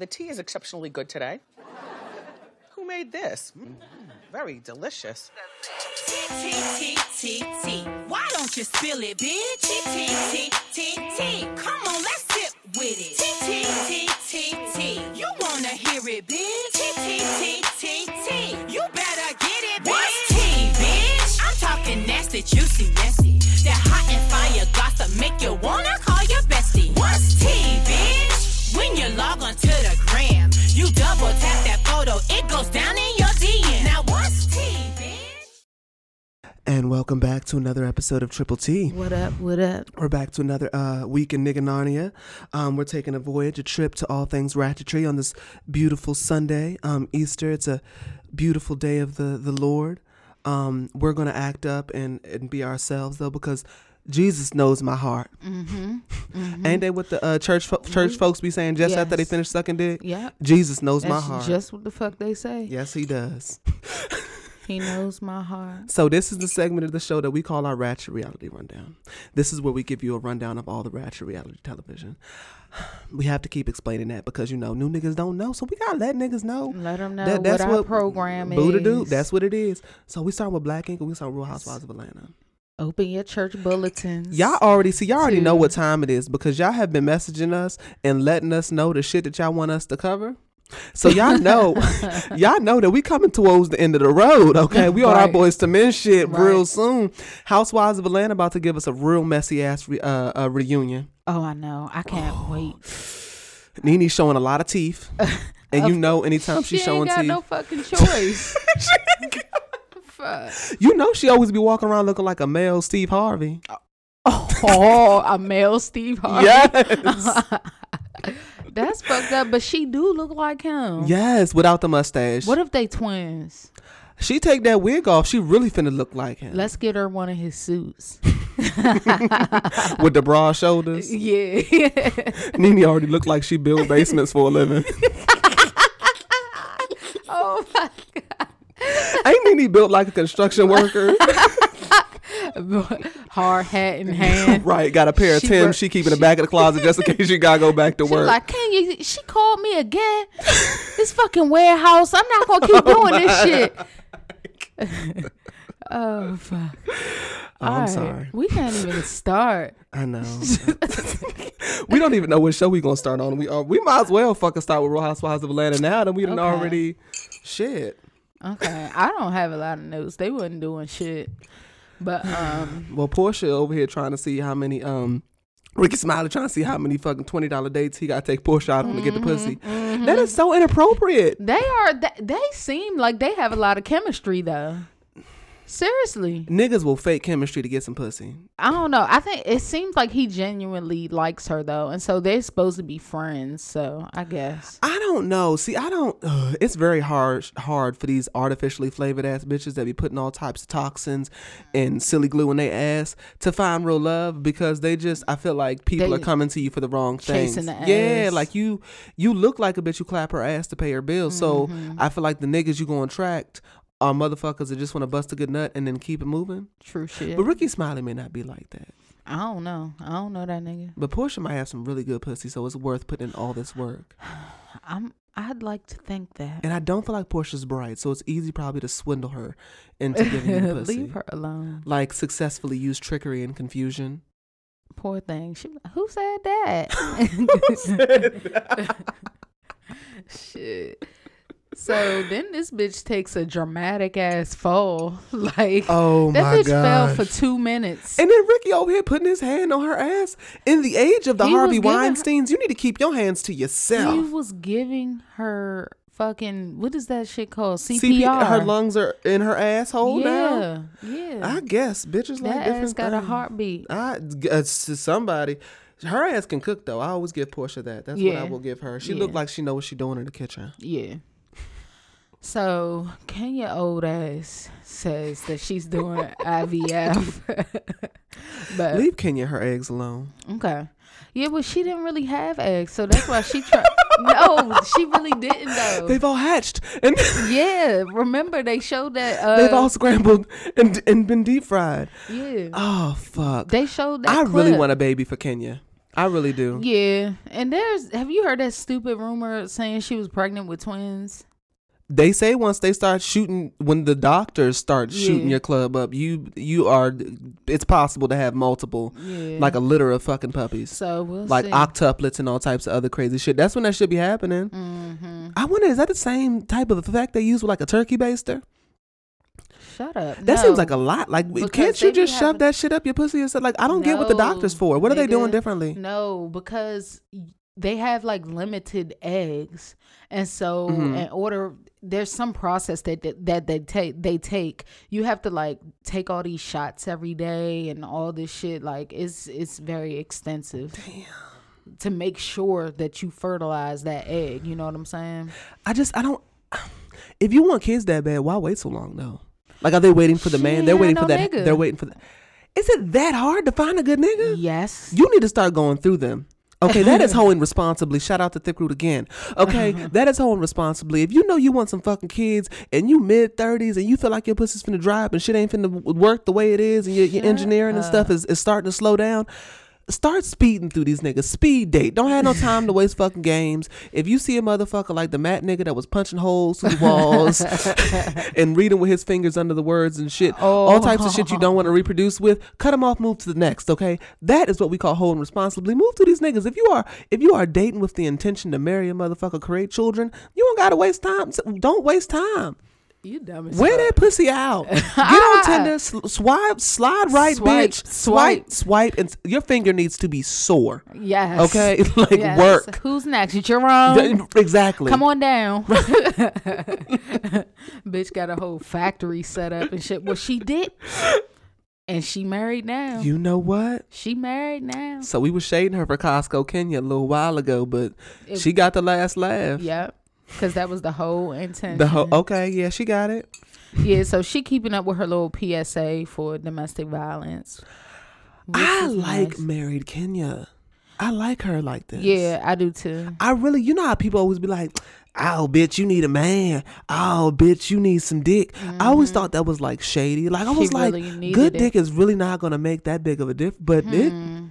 The tea is exceptionally good today. Who made this? Mm, very delicious. T T T T. Why don't you spill it, bitch? T T T T T. Come on, let's sip with it. T T T T T. You wanna hear it, bitch? T T T T T. You better get it, bitch. What's tea, bitch? I'm talking nasty, juicy, messy. That hot and fire gossip make you wanna call When you log on to the gram, you double tap that photo, it goes down in your DM. Now what's tea, bitch? And welcome back to another episode of Triple T. What up? What up? We're back to another uh, week in Nigga Narnia. Um, we're taking a voyage, a trip to all things ratchetry on this beautiful Sunday, um, Easter. It's a beautiful day of the, the Lord. Um, we're going to act up and, and be ourselves, though, because Jesus knows my heart. Mm-hmm. Ain't they what the uh, church fo- church folks be saying just after they finish sucking dick? Yeah. Jesus knows my heart. just what the fuck they say. yes, he does. He knows my heart. So this is the segment of the show that we call our Ratchet Reality Rundown. This is where we give you a rundown of all the Ratchet Reality television. We have to keep explaining that because you know new niggas don't know, so we gotta let niggas know. Let them know that's what our program Buddha is. do. That's what it is. So we start with Black Ink and we start with Real Housewives of Atlanta. Open your church bulletins. Y'all already see. Y'all already know what time it is because y'all have been messaging us and letting us know the shit that y'all want us to cover. So y'all know, y'all know that we coming towards the end of the road. Okay, we on our boys to men shit real soon. Housewives of Atlanta about to give us a real messy ass re- uh, uh, reunion. Oh, I know. I can't wait. Nene showing a lot of teeth, and you know anytime she she's showing ain't got teeth, no fucking choice. Fuck. you know she always be walking around looking like a male Steve Harvey. Oh, a male Steve Harvey. Yes, That's fucked up. But she do look like him. yes, without the mustache. What if they twins? she take that wig off, she really finna look like him Let's get her one of his suits. with the broad shoulders. Yeah. Nene already looked like she built basements for a living. oh my Ain't Nene built like a construction worker? hard hat in hand. right, got a pair of Tim's she keep in the back of the closet just in case she gotta go back to She work. like, can you? She called me again. this fucking warehouse. I'm not gonna keep doing this shit. oh fuck. oh, I'm Alright, sorry. We can't even start. I know. we don't even know what show we gonna start on. We uh, we might as well fucking start with Real Housewives of Atlanta now that we done Okay. already shit. Okay. I don't have a lot of notes. They wasn't doing shit. But um Well, Porsha over here trying to see how many um Rickey Smiley trying to see how many fucking twenty dollar dates he gotta take Porsha out on to get the pussy. Mm-hmm. That is so inappropriate. they are they, they seem like they have a lot of chemistry though. Seriously. Niggas will fake chemistry to get some pussy. I don't know. I think it seems like he genuinely likes her though, and so they're supposed to be friends. So I guess. I don't know. See, I don't. Uh, it's very hard, hard for these artificially flavored ass bitches that be putting all types of toxins and silly glue in their ass to find real love because they just. I feel like people They are coming to you for the wrong things. chasing the Yeah, like you, you look like a bitch who clap her ass to pay her bills. So Mm-hmm. I feel like the niggas you gonna attract are motherfuckers that just want to bust a good nut and then keep it moving. True shit. But Rickey Smiley may not be like that. I don't know. I don't know that nigga. But Porsha might have some really good pussy, so it's worth putting in all this work. I'm. I'd like to think that. And I don't feel like Porsha's bright, so it's easy probably to swindle her into giving you pussy. Leave her alone. Like successfully use trickery and confusion. Poor thing. She. Who said that? Shit. So then this bitch takes a dramatic ass fall. Like Oh that my bitch fell for two minutes. And then Ricky over here putting his hand on her ass. In the age of the He Harvey giving her- Weinsteins, you need to keep your hands to yourself. he was giving her fucking what is that shit called? CPR. CP her lungs are in her asshole now. yeah, yeah. I guess bitches like that different ass got a heartbeat. I, uh, to somebody. Her ass can cook though. I always give Porsha that. That's what I will give her. She Yeah. looked like she know what she doing in the kitchen. Yeah. So Kenya old ass says that she's doing IVF. but Leave Kenya her eggs alone. okay. Yeah, but she didn't really have eggs, so that's why she tried. no, she really didn't though. They've all hatched and yeah, remember they showed that. Uh, they've all scrambled and and been deep fried. yeah. Oh fuck! They showed that. I really want a baby for Kenya. I really do. Yeah, and there's have you heard that stupid rumor saying she was pregnant with twins? They say once they start shooting, when the doctors start shooting your club up, you you are. It's possible to have multiple, Yeah, like a litter of fucking puppies, so we'll like see. octuplets and all types of other crazy shit. That's when that should be happening. mm-hmm. I wonder, is that the same type of effect they use with like a turkey baster? Shut up. That No. seems like a lot. Like, Because can't you just shove that shit up your pussy and stuff? Like, I don't get what the doctors for. What are they doing differently? No, because they have like limited eggs, and so Mhm. in order, there's some process that that, that they take. They take. You have to like take all these shots every day and all this shit. Like it's it's very extensive. Damn. To make sure that you fertilize that egg, you know what I'm saying? I just, I don't. If you want kids that bad, why wait so long though? Like, are they waiting for the She man? They're waiting no for that. nigga. They're waiting for that. Is it that hard to find a good nigga? Yes. You need to start going through them. Okay, that is hoeing responsibly. Shout out to Thick Root again. Okay, uh-huh. that is hoeing responsibly. If you know you want some fucking kids and you mid thirties and you feel like your pussy's finna dry up and shit ain't finna work the way it is and your, your engineering and stuff is, is starting to slow down, start speeding through these niggas. Speed date. Don't have no time to waste fucking games. If you see a motherfucker like the Matt nigga that was punching holes through the walls and reading with his fingers under the words and shit, all types of shit you don't want to reproduce with, cut him off, move to the next, okay? That is what we call holding responsibly. Move to these niggas. If you are if you are dating with the intention to marry a motherfucker, create children, you don't gotta waste time. Don't waste time. You dumb as Wear fuck. that pussy out. Get on Tinder, sl- swipe, slide right, Swipe, bitch. Swipe, swipe, and s- your finger needs to be sore. Yes. Okay, like Yes. work. Who's next? It's your own. Exactly. Come on down. Bitch got a whole factory set up and shit. Well, she did. And she married now. You know what? she married now. So we were shading her for Costco Kenya a little while ago, but It- she got the last laugh. Yep. Because that was the whole intention. The whole okay, yeah, she got it. yeah, so she keeping up with her little PSA for domestic violence. I like nice. married Kenya. I like her like this. Yeah, I do too. I really, you know how people always be like, "Oh, bitch, you need a man. Oh, bitch, you need some dick." I always thought that was like shady. Like I Mm-hmm. She was like, really good it. dick is really not gonna make that big of a difference. But it, Hmm.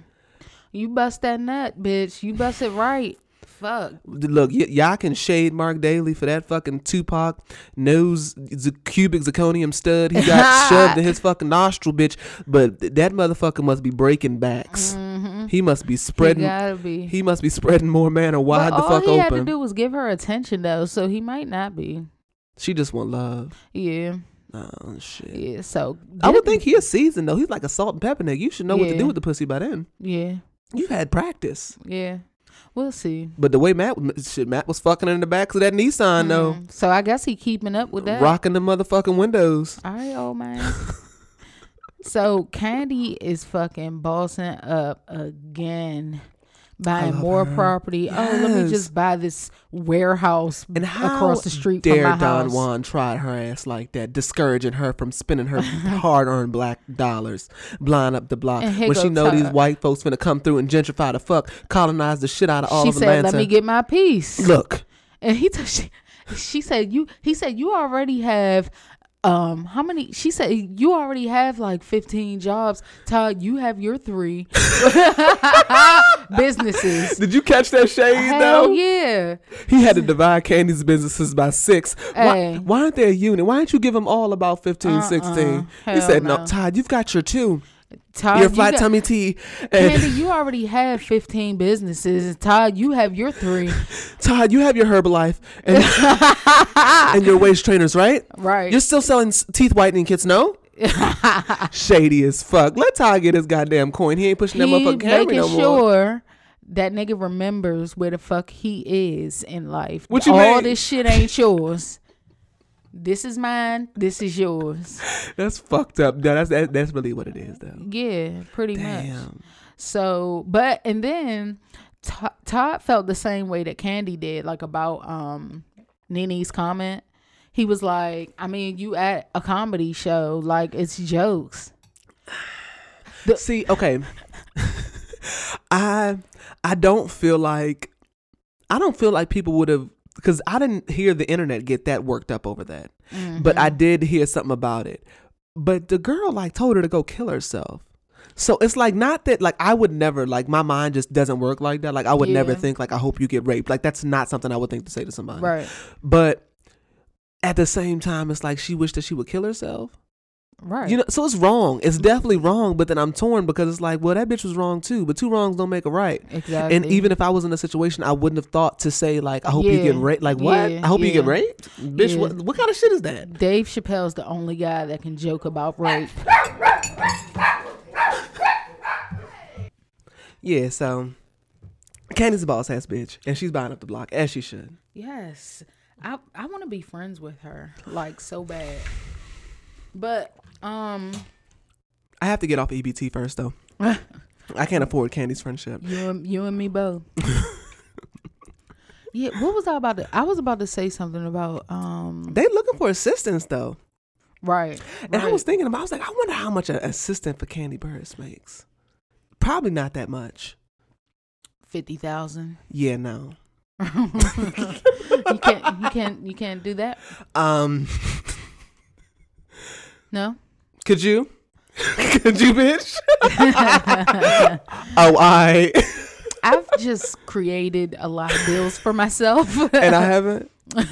You bust that nut, bitch. You bust it right. Fuck. look, y- y'all can shade Marc Daly for that fucking Tupac nose z- cubic zirconium stud he got shoved in his fucking nostril, bitch. But th- that motherfucker must be breaking backs. Mm-hmm. He must be He spreading. gotta be. He must be spreading more manna wide but the all fuck he had to open. do was give her attention though, so he might not be. She just want love. Yeah, Oh shit. yeah. So I would think he a seasoned though. He's like a salt and pepper nigga. You should know what to do with the pussy by then. Yeah, You've had practice. yeah. We'll see. But the way Matt shit, Matt was fucking in the back of that Nissan though, Mm, So I guess he keeping up with that. rocking the motherfucking windows. All right, old man. so Kandi is fucking bossing up again, buying more her. property. Oh, let me just buy this warehouse And across the street dare from my house. Dare Don house. Juan try her ass like that, discouraging her from spending her hard-earned black dollars, blind up the block when she know these white folks finna come through and gentrify the fuck, colonize the shit out of all she of said, Atlanta. "Let me get my piece." Look, and he t- she, she said you he said you already have um how many she said you already have like 15 jobs todd you have your three businesses did you catch that shade hell though? yeah He had to divide Kandi's businesses by six. Why, Hey. why aren't they a unit? Why don't you give them all about 15, 16? He Uh-uh. Said, no, no. Todd, you've got your two. Todd your you flat got- tummy tea. And Kandi, you already have 15 businesses. Todd, you have your three. Todd, you have your Herbalife and, and your waist trainers, right? Right. You're still selling teeth whitening kits, no? Shady as fuck. Let Todd get his goddamn coin. He ain't pushing that he motherfucking camera no more. sure that nigga remembers where the fuck he is in life. What you All mean? this shit ain't yours. This is mine. This is yours. That's fucked up. No, that's that, that's really what it is, though. Yeah, pretty much. So, but and then To- Todd felt the same way that Kandi did, like about um Nene's comment. He was like, I mean, you at a comedy show, like it's jokes. See, okay. I I don't feel like I don't feel like people would have because I didn't hear the internet get that worked up over that. But Mm-hmm. I did hear something about it. But the girl like told her to go kill herself. So it's like not that like I would never like my mind just doesn't work like that. Like I would never think like I hope you get raped. Like that's not something I would think to say to somebody. Right. But at the same time, it's like she wished that she would kill herself. Right. You know, so it's wrong. It's definitely wrong. But then I'm torn because it's like, well, that bitch was wrong too. But two wrongs don't make a right. exactly. And even if I was in a situation, I wouldn't have thought to say like, I hope you get raped. Like what? Yeah, I hope you get raped, bitch. Yeah. What, what kind of shit is that? Dave Chappelle's the only guy that can joke about rape. Yeah. So Kandi's a boss ass bitch, and she's buying up the block as she should. Yes. I I want to be friends with her like so bad. But um I have to get off EBT first though. I can't afford Kandi's friendship. you and you and me both. yeah, what was I about to I was about to say something about um They looking for assistance though. right. And I was thinking about, I was like, I wonder how much an assistant for Kandi Burruss makes. Probably not that much. 50,000. Yeah, no. you can't you can't you can't do that? Um, No? Could you? could you, bitch? oh, I I've just created a lot of bills for myself. and I haven't. All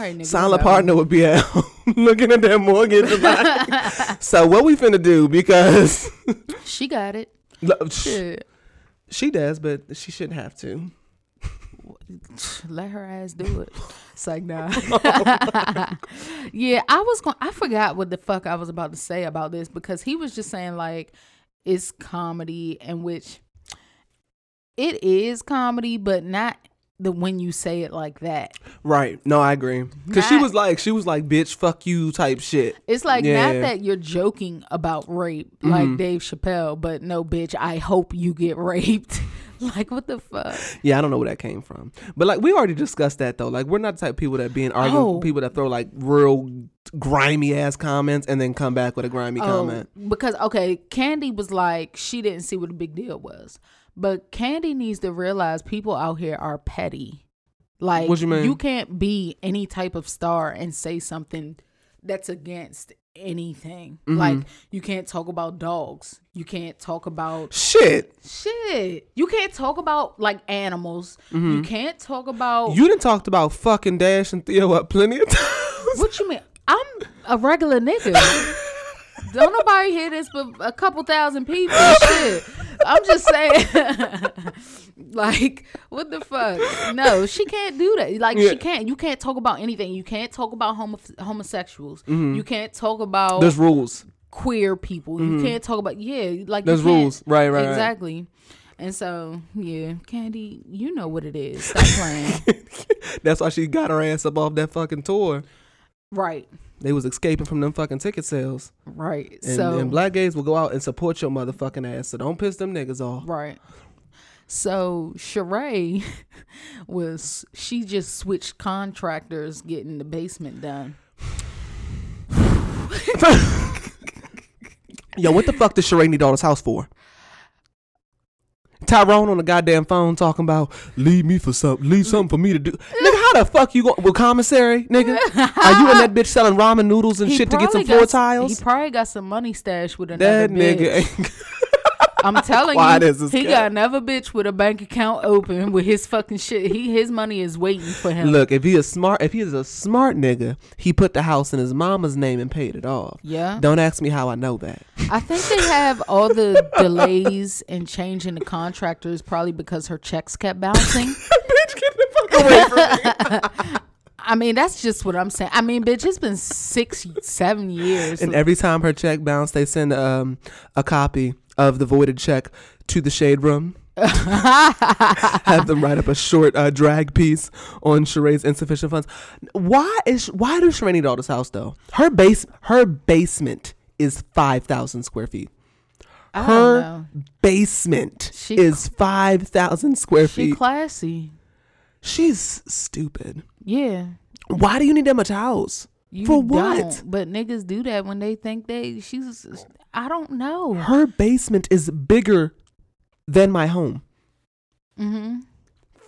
right, nigga. Silent whatever. partner would be at home looking at that mortgage. like- so what we finna do? Because She got it. Look, Shit. she does, but she shouldn't have to. Let her ass do it. It's like nah. yeah, I was going. I forgot what the fuck I was about to say about this because he was just saying like it's comedy, and which it is comedy, but not the when you say it like that. Right? No, I agree. Because she was like, she was like, "Bitch, fuck you," type shit. It's like Yeah. not that you're joking about rape like mm-hmm. Dave Chappelle, but no, bitch, I hope you get raped. like what the fuck? Yeah, I don't know where that came from. But like we already discussed that though. Like we're not the type of people that being in arguing Oh. people that throw like real grimy ass comments and then come back with a grimy Oh, comment. because okay, Kandi was like she didn't see what the big deal was, but Kandi needs to realize people out here are petty. Like What you mean? you can't be any type of star and say something that's against anything. Mm-hmm. Like you can't talk about dogs. You can't talk about Shit. shit. You can't talk about like animals. You can't talk about Mm-hmm. You done talked about fucking Dash and Theo up plenty of times. What you mean? I'm a regular nigga. Don't nobody hear this but a couple thousand people. Shit. I'm just saying. like, what the fuck? No, she can't do that. Like, Yeah. she can't. You can't talk about anything. You can't talk about homo- homosexuals. You can't talk about Mm-hmm. There's rules. queer people. You can't talk about, yeah, like, There's rules. Right, right, right. Exactly. And so, yeah, Kandi, you know what it is. Stop playing. That's why she got her ass up off that fucking tour. right. They was escaping from them fucking ticket sales. Right. And, so, and black gays will go out and support your motherfucking ass. So don't piss them niggas off. Right. So Sheree was she just switched contractors getting the basement done. Yo, what the fuck does Sheree need all this house for? Tyrone on the goddamn phone talking about leave me for something, leave something for me to do. Nigga, how the fuck you go with commissary, nigga? Are you in that bitch selling ramen noodles and shit to get some floor tiles? He probably got some money stashed with another That bitch. nigga ain't. I'm telling you, he got another bitch with a bank account open with his fucking shit. He his money is waiting for him. Look, if he is smart, if he is a smart nigga, he put the house in his mama's name and paid it off. Yeah. Don't ask me how I know that. I think they have all the delays and changing the contractors probably because her checks kept bouncing. Get the fuck away from me. I mean, that's just what I'm saying. I mean, bitch, it's been six, seven years. And every time her check bounced, they send um, a copy of the voided check to the shade room. Have them write up a short uh, drag piece on Sheree's insufficient funds. Why is why does Sheree need all this house though? Her base her basement is five thousand square feet. Her basement She- is five thousand square She feet. classy. She's stupid. Yeah. Why do you need that much house? You For what? but niggas do that when they think they she's I don't know. Her basement is bigger than my home. hmm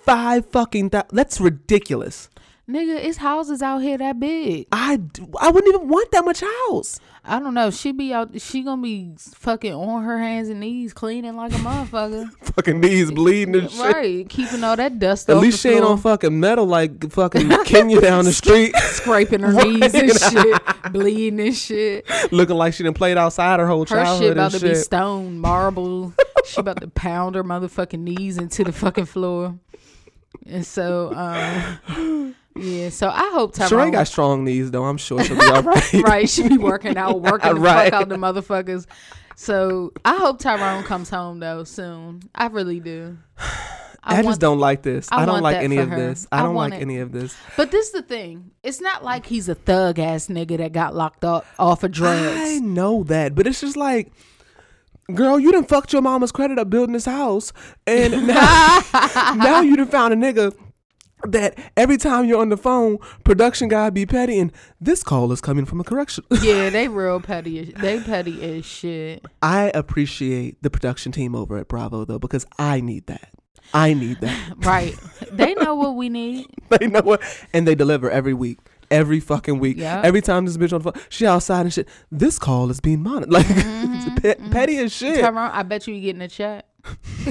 Five fucking thou- that's ridiculous. Nigga, it's houses out here that big. I I wouldn't even want that much house. I don't know. She be out. She gonna be fucking on her hands and knees, cleaning like a motherfucker. Fucking knees bleeding and shit. right, keeping all that dust. At least she ain't on fucking metal like fucking Kenya down the street, scraping her Right. knees and shit, bleeding and shit. looking like she done played outside her whole childhood. Her shit about to be stone marble. she about to pound her motherfucking knees into the fucking floor. And so, um, yeah. So I hope Sheree Tyrone. got strong knees though. I'm sure she'll be all right. right, she be working out, working the Right. fuck out the motherfuckers. So I hope Tyrone comes home though soon. I really do. I, just don't like this. I I, don't like any of her. this. I I don't like it. any of this. But this is the thing. It's not like he's a thug ass nigga that got locked up off of drugs. I know that, but it's just like, girl, you done fucked your mama's credit up building this house, and now, now you done found a nigga that every time you're on the phone, production guy be petty, and this call is coming from a correction. yeah, they real petty. as- They petty as shit. I appreciate the production team over at Bravo though, because I need that. I need that. Right. they know what we need. they know what, and they deliver every week. Every fucking week. Yeah. Every time this bitch on the phone, she outside and shit. This call is being monitored. Like it's mm-hmm, pe- mm-hmm. petty as shit. Tyrone, I bet you you getting a check.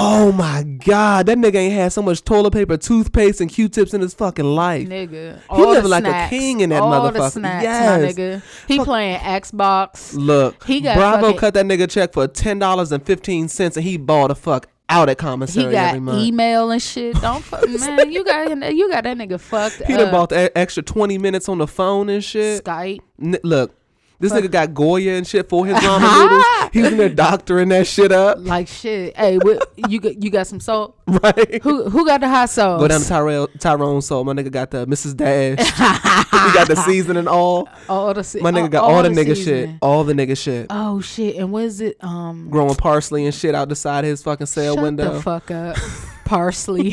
Oh my god, that nigga ain't had so much toilet paper, toothpaste, and Q-tips in his fucking life. Nigga. He living the like a king in that All the motherfucker. snacks, Yes. nigga. He Fuck. playing Xbox. Look, He got Bravo fucking- cut that nigga check for ten dollars and fifteen cents, and he balled the fuck out at He commissary got every month. email and shit. Don't fuck, man. You got you got that nigga fucked he up. bought the extra twenty minutes on the phone and shit. Skype. N- look, this nigga got Goya and shit for his ramen noodles. He's in there doctoring that shit up, Like shit. Hey, what, you got you got some salt? right? Who who got the hot sauce? Go down to Tyrell, Tyrone Soul. My nigga got the Mrs. Dash. he got the seasoning and all. all the se- My nigga all- got all, the, nigga shit. All the nigga shit. Oh shit! And what is it? Um, Growing parsley and shit out the side of his fucking cell shut window. the fuck up. Parsley.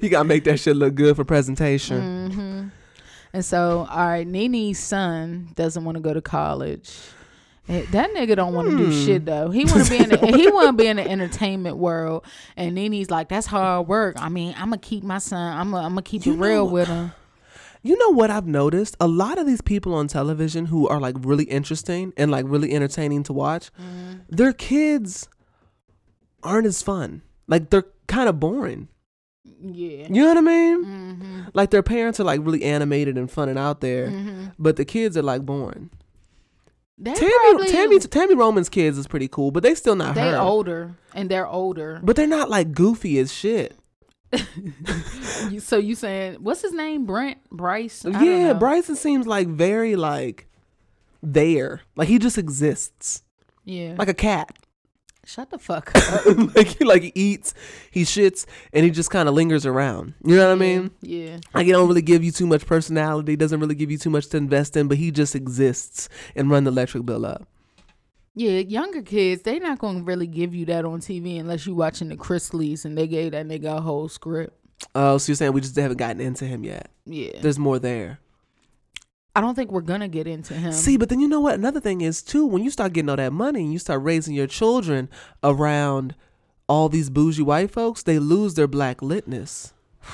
You gotta make that shit look good for presentation. Mm-hmm. And so, all right, Nene's son doesn't want to go to college. Eh, That nigga don't want to do Hmm. shit though. He want to be in the, he want to be in the entertainment world, and Nene's like, that's hard work. I mean, I'm gonna keep my son. I'm gonna, I'm gonna keep You it real know- with him. You know what I've noticed? A lot of these people on television who are like really interesting and like really entertaining to watch, Mm-hmm. their kids aren't as fun. Like they're kind of boring. Yeah. You know what I mean? Mm-hmm. Like their parents are like really animated and fun and out there, Mm-hmm. but the kids are like. They Tami, probably, Tami, Tami Roman's kids is pretty cool, but they still not they her. older and they're older. But they're not like goofy as shit. So you saying what's his name? Brent Bryce? I yeah. Bryson seems like very like there. Like he just exists. Yeah. Like a cat. Shut the fuck up. like he like he eats, he shits, and he just kind of lingers around. You know what I mean? Yeah. Like he don't really give you too much personality, doesn't really give you too much to invest in, but he just exists and run the electric bill up. Yeah, younger kids, they not gonna really give you that on TV unless you watching the Chrisleys and they gave that nigga a whole script. Oh, so you're saying we just haven't gotten into him yet? Yeah. There's more there. I don't think we're gonna get into him. See, but then you know what? Another thing is too, when you start getting all that money and you start raising your children around all these bougie white folks, they lose their black litness.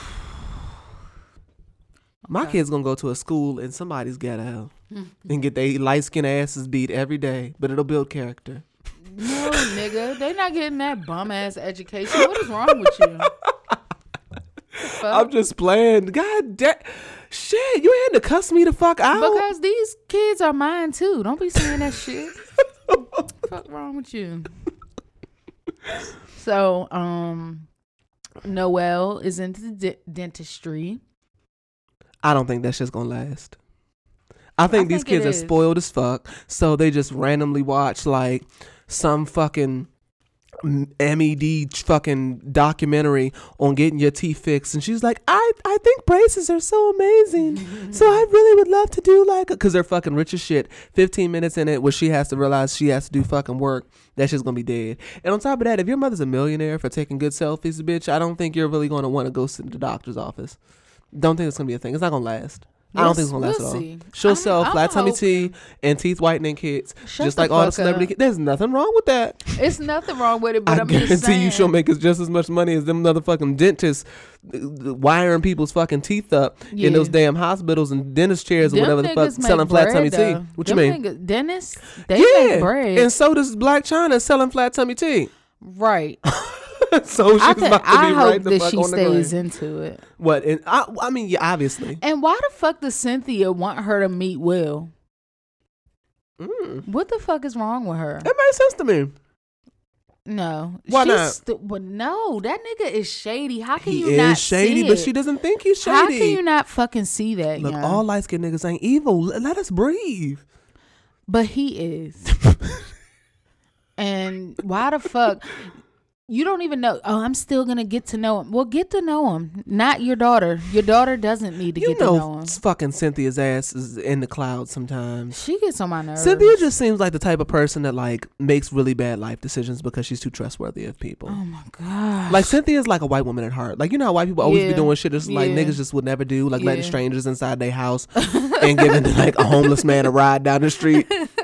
My Okay. kid's gonna go to a school in somebody's ghetto mm-hmm. and get their light skinned asses beat every day, but it'll build character. no, nigga, they not getting that bum ass education. What is wrong with you? I'm just playing. God damn. Shit, you ain't had to cuss me the fuck out. because these kids are mine too. Don't be saying that shit. fuck wrong with you? So, um, Noelle is into de- dentistry. I don't think that shit's gonna last. I think these think kids are spoiled as fuck, so they just randomly watch like some fucking MED fucking documentary on getting your teeth fixed, and she's like, "I I think braces are so amazing, so I really would love to do like because they're fucking rich as shit." Fifteen minutes in it, where she has to realize she has to do fucking work, that shit's gonna be dead. And on top of that, if your mother's a millionaire for taking good selfies, bitch, I don't think you're really gonna want to go sit in the doctor's office. Don't think it's gonna be a thing. It's not gonna last. I don't think it's gonna last s- at all. see. She'll I'm- sell I'm flat tummy tea and teeth whitening kits, Shut just like all the celebrity. Kids. There's nothing wrong with that. It's nothing wrong with it, but I I'm guarantee you, she'll make us just as much money as them motherfucking dentists uh, wiring people's fucking teeth up Yeah. in those damn hospitals and dentist chairs or whatever the fuck selling flat tummy bread, tea. What Them you mean? niggas- dentists, they yeah, make bread. and so does Blac Chyna selling flat tummy tea. right. so she's I, about to I be hope right the that she on stays into it. What? And I, I mean, yeah, obviously. And why the fuck does Cynthia want her to meet Will? Mm. What the fuck is wrong with her? That makes sense to me. No. Why She's not? stu- but no, that nigga is shady. How can He you is not shady, see but she doesn't think he's shady. How can you not fucking see that? Look, young? all light skinned niggas ain't evil. Let us breathe. But he is. and why the fuck? You don't even know. Oh, I'm still gonna get to know him. Well, get to know him. Not your daughter. Your daughter doesn't need to You get to know know, him. fucking Cynthia's ass is in the clouds sometimes. She gets on my nerves. Cynthia just seems like the type of person that like makes really bad life decisions because she's too trustworthy of people. Oh my god. Like Cynthia's like a white woman at heart. Like you know how white people always Yeah. be doing shit that's like Yeah. niggas just would never do, like letting strangers inside their house and giving like a homeless man a ride down the street.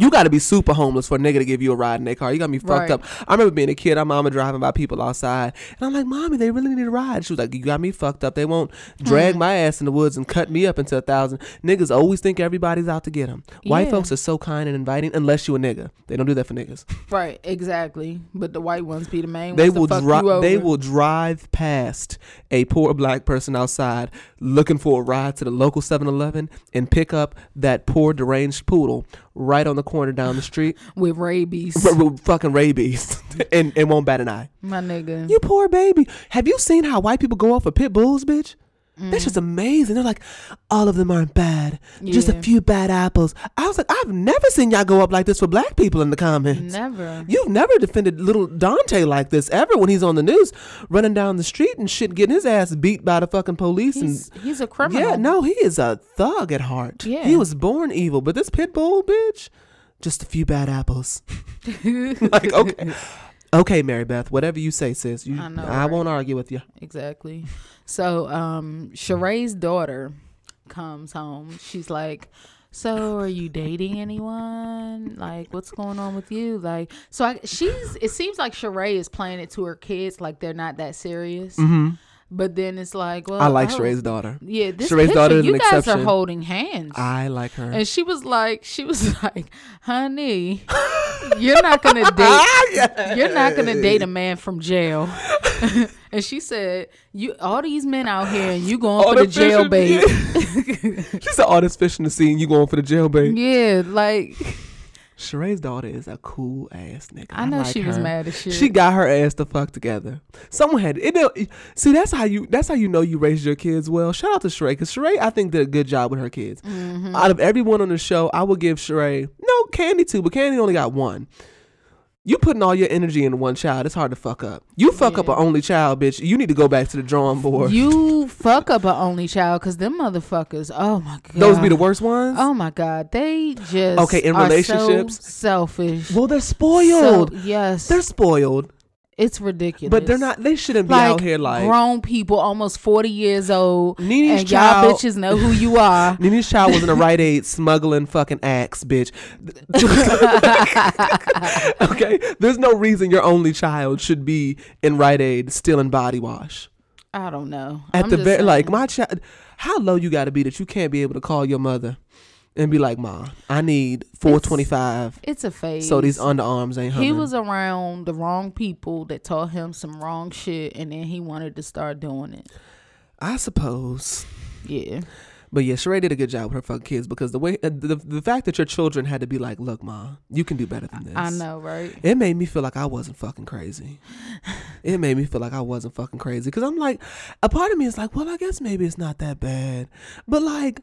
You got to be super homeless for a nigga to give you a ride in their car. You got me fucked Right. up. I remember being a kid. Our mama driving by people outside, and I'm like, "Mommy, they really need a ride." She was like, "You got me fucked up. They won't drag Hmm. my ass in the woods and cut me up into a thousand. Niggas always think everybody's out to get them. White Yeah. folks are so kind and inviting, unless you a nigga. They don't do that for niggas. right, exactly. But the white ones be the main They will drive. They will drive past a poor black person outside looking for a ride to the local 7-Eleven and pick up that poor deranged poodle right on the corner down the street, with rabies. r- r- fucking rabies, and and won't bat an eye. my nigga. You poor baby. Have you seen how white people go off for pit bulls, bitch? That's just mm. amazing. They're like, all of them aren't bad. Just a few bad apples. I was like, I've never seen y'all go up like this for black people in the comments. Never. You've never defended little Dante like this ever when he's on the news running down the street and shit, getting his ass beat by the fucking police. He's and he's a criminal. yeah, no, he is a thug at heart. Yeah. He was born evil, but this pit bull bitch, just a few bad apples. like, okay. Okay, Mary Beth, whatever you say, sis. You, I know, I right? won't argue with you. Exactly. So, um, Sheree's daughter comes home. She's like, "So, are you dating anyone? Like, what's going on with you? Like, so I, she's. It seems like Sheree is playing it to her kids, like they're not that serious. hmm But then it's like, well, I like oh, Sheree's daughter. Yeah, this Sheree's picture, daughter is you guys exception. are holding hands. I like her. and she was like, she was like, honey, you're not gonna date, ah, you're not gonna date a man from jail. and she said, you all these men out here, and you going All for the the jail bait. fishing- she said, all this fishing to see and you going for the jail bait. yeah, like Sheree's daughter is a cool ass nigga. I know like she was her. mad as shit. She got her ass to fuck together. Someone had it. know- See, that's how you. That's how you know you raised your kids well. Shout out to Sheree because Sheree, I think, did a good job with her kids. Mm-hmm. Out of everyone on the show, I would give Sheree no Kandi too, but Kandi only got one. You putting all your energy in one child, it's hard to fuck up. You fuck up an only child, bitch. You need to go back to the drawing board. you fuck up an only child because them motherfuckers. Oh my god, Those be the worst ones. Oh my god, they just Okay, in are so relationships? selfish. well, they're spoiled. So, yes, they're spoiled, it's ridiculous. but they're not. They shouldn't be like, out here like grown people, almost forty years old, Nene's and child- y'all bitches know who you are. Nene's child was in a Rite Aid smuggling fucking axe, bitch. okay, there's no reason your only child should be in Rite Aid stealing body wash. I don't know. At I'm the very like my child, how low you got to be that you can't be able to call your mother and be like, "Ma, I need 425." it's a phase. So these underarms ain't humming. he was around the wrong people that taught him some wrong shit, and then he wanted to start doing it. I suppose. Yeah, But yeah, Sheree did a good job with her fucking kids because the way uh, the the fact that your children had to be like, "Look, ma, you can do better than this." I know, right? It made me feel like I wasn't fucking crazy. It made me feel like I wasn't fucking crazy because I'm like, a part of me is like, well, I guess maybe it's not that bad, but like.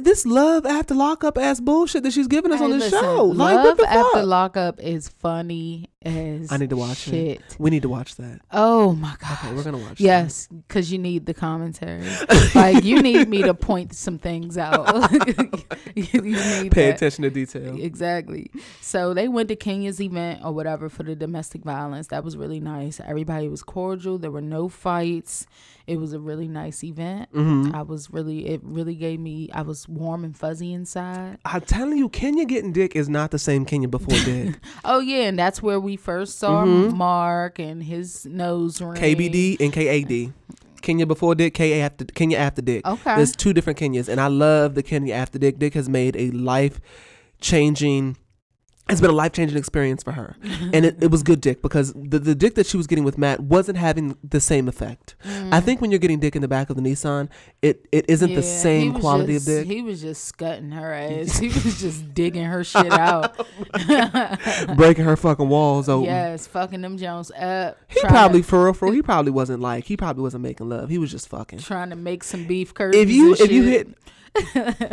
This love after lockup ass bullshit that she's giving us Hey, on the listen, show. Love Like, the after lockup is funny as I need to watch shit. it. We need to watch that. Oh my god. Okay, we're gonna watch. Yes, because you need the commentary. like you need me to point some things out. you need Pay that. attention to detail. Exactly. So they went to Kenya's event or whatever for the domestic violence. That was really nice. Everybody was cordial. There were no fights. It was a really nice event. Mm-hmm. I was really, it really gave me, I was warm and fuzzy inside. I'm telling you, Kenya getting dick is not the same Kenya before dick. Oh yeah, and that's where we first saw Mm-hmm. Marc and his nose ring. KBD and KAD. Kenya before dick, KA after Kenya after dick. Okay. There's two different Kenyas, and I love the Kenya after dick. Dick has made a life changing. It's been a life changing experience for her, and it, it was good dick because the the dick that she was getting with Matt wasn't having the same effect. I think when you're getting dick in the back of the Nissan, it it isn't the Mm. Yeah, he same quality just- of dick. He was just scutting her ass. He was just digging her shit out. breaking her fucking walls open. yes, fucking them Jones up. He probably to, for real, for real, he probably wasn't like he probably wasn't making love. He was just fucking. trying to make some beef curtains. If you if you hit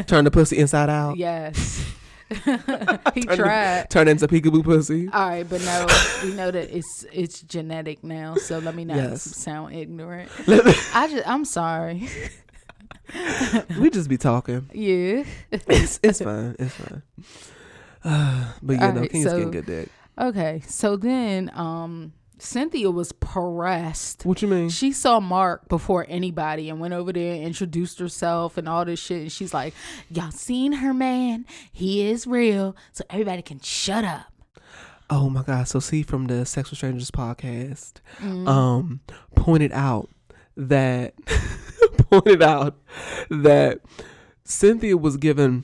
turn the pussy inside out, yes, he turn, tried. turn into peekaboo pussy. All right, but no, we know that it's it's genetic now. So let me not Yes. sound ignorant. I just I'm sorry. we just be talking. Yeah. It's it's fine. It's fine. but yeah, no, Alright, Kenya's so- getting good dick. Okay. So then, um, Cynthia was pressed. What you mean? She saw Marc before anybody and went over there and introduced herself and all this shit. And she's like, Y'all seen her man? He is real. So everybody can shut up. Oh my god! So see from the Sexual Strangers podcast, Mm-hmm. um, pointed out that pointed out that Cynthia was given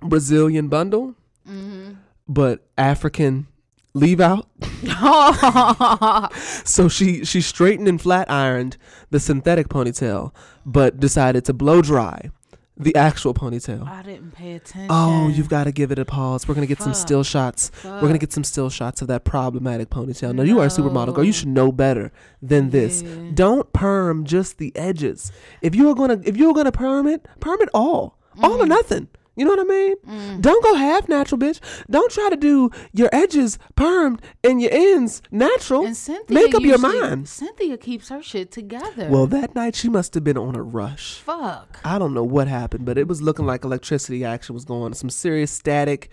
Brazilian bundle, Mm-hmm. but African leave out. So she she straightened and flat ironed the synthetic ponytail, but decided to blow dry the actual ponytail. I didn't pay attention. Oh, you've got to give it a pause. We're gonna get some still shots. We're gonna get some still shots of that problematic ponytail. No, you are a supermodel, girl. You should know better than this. Yeah. Don't perm just the edges. If you are gonna if you were gonna perm it, perm it all, all or Mm. nothing. You know what I mean? Mm. Don't go half natural, bitch. Don't try to do your edges permed and your ends natural. And Cynthia Make up your mind. Cynthia keeps her shit together. Well, that night she must have been on a rush. fuck. I don't know what happened, but it was looking like electricity action was going. Some serious static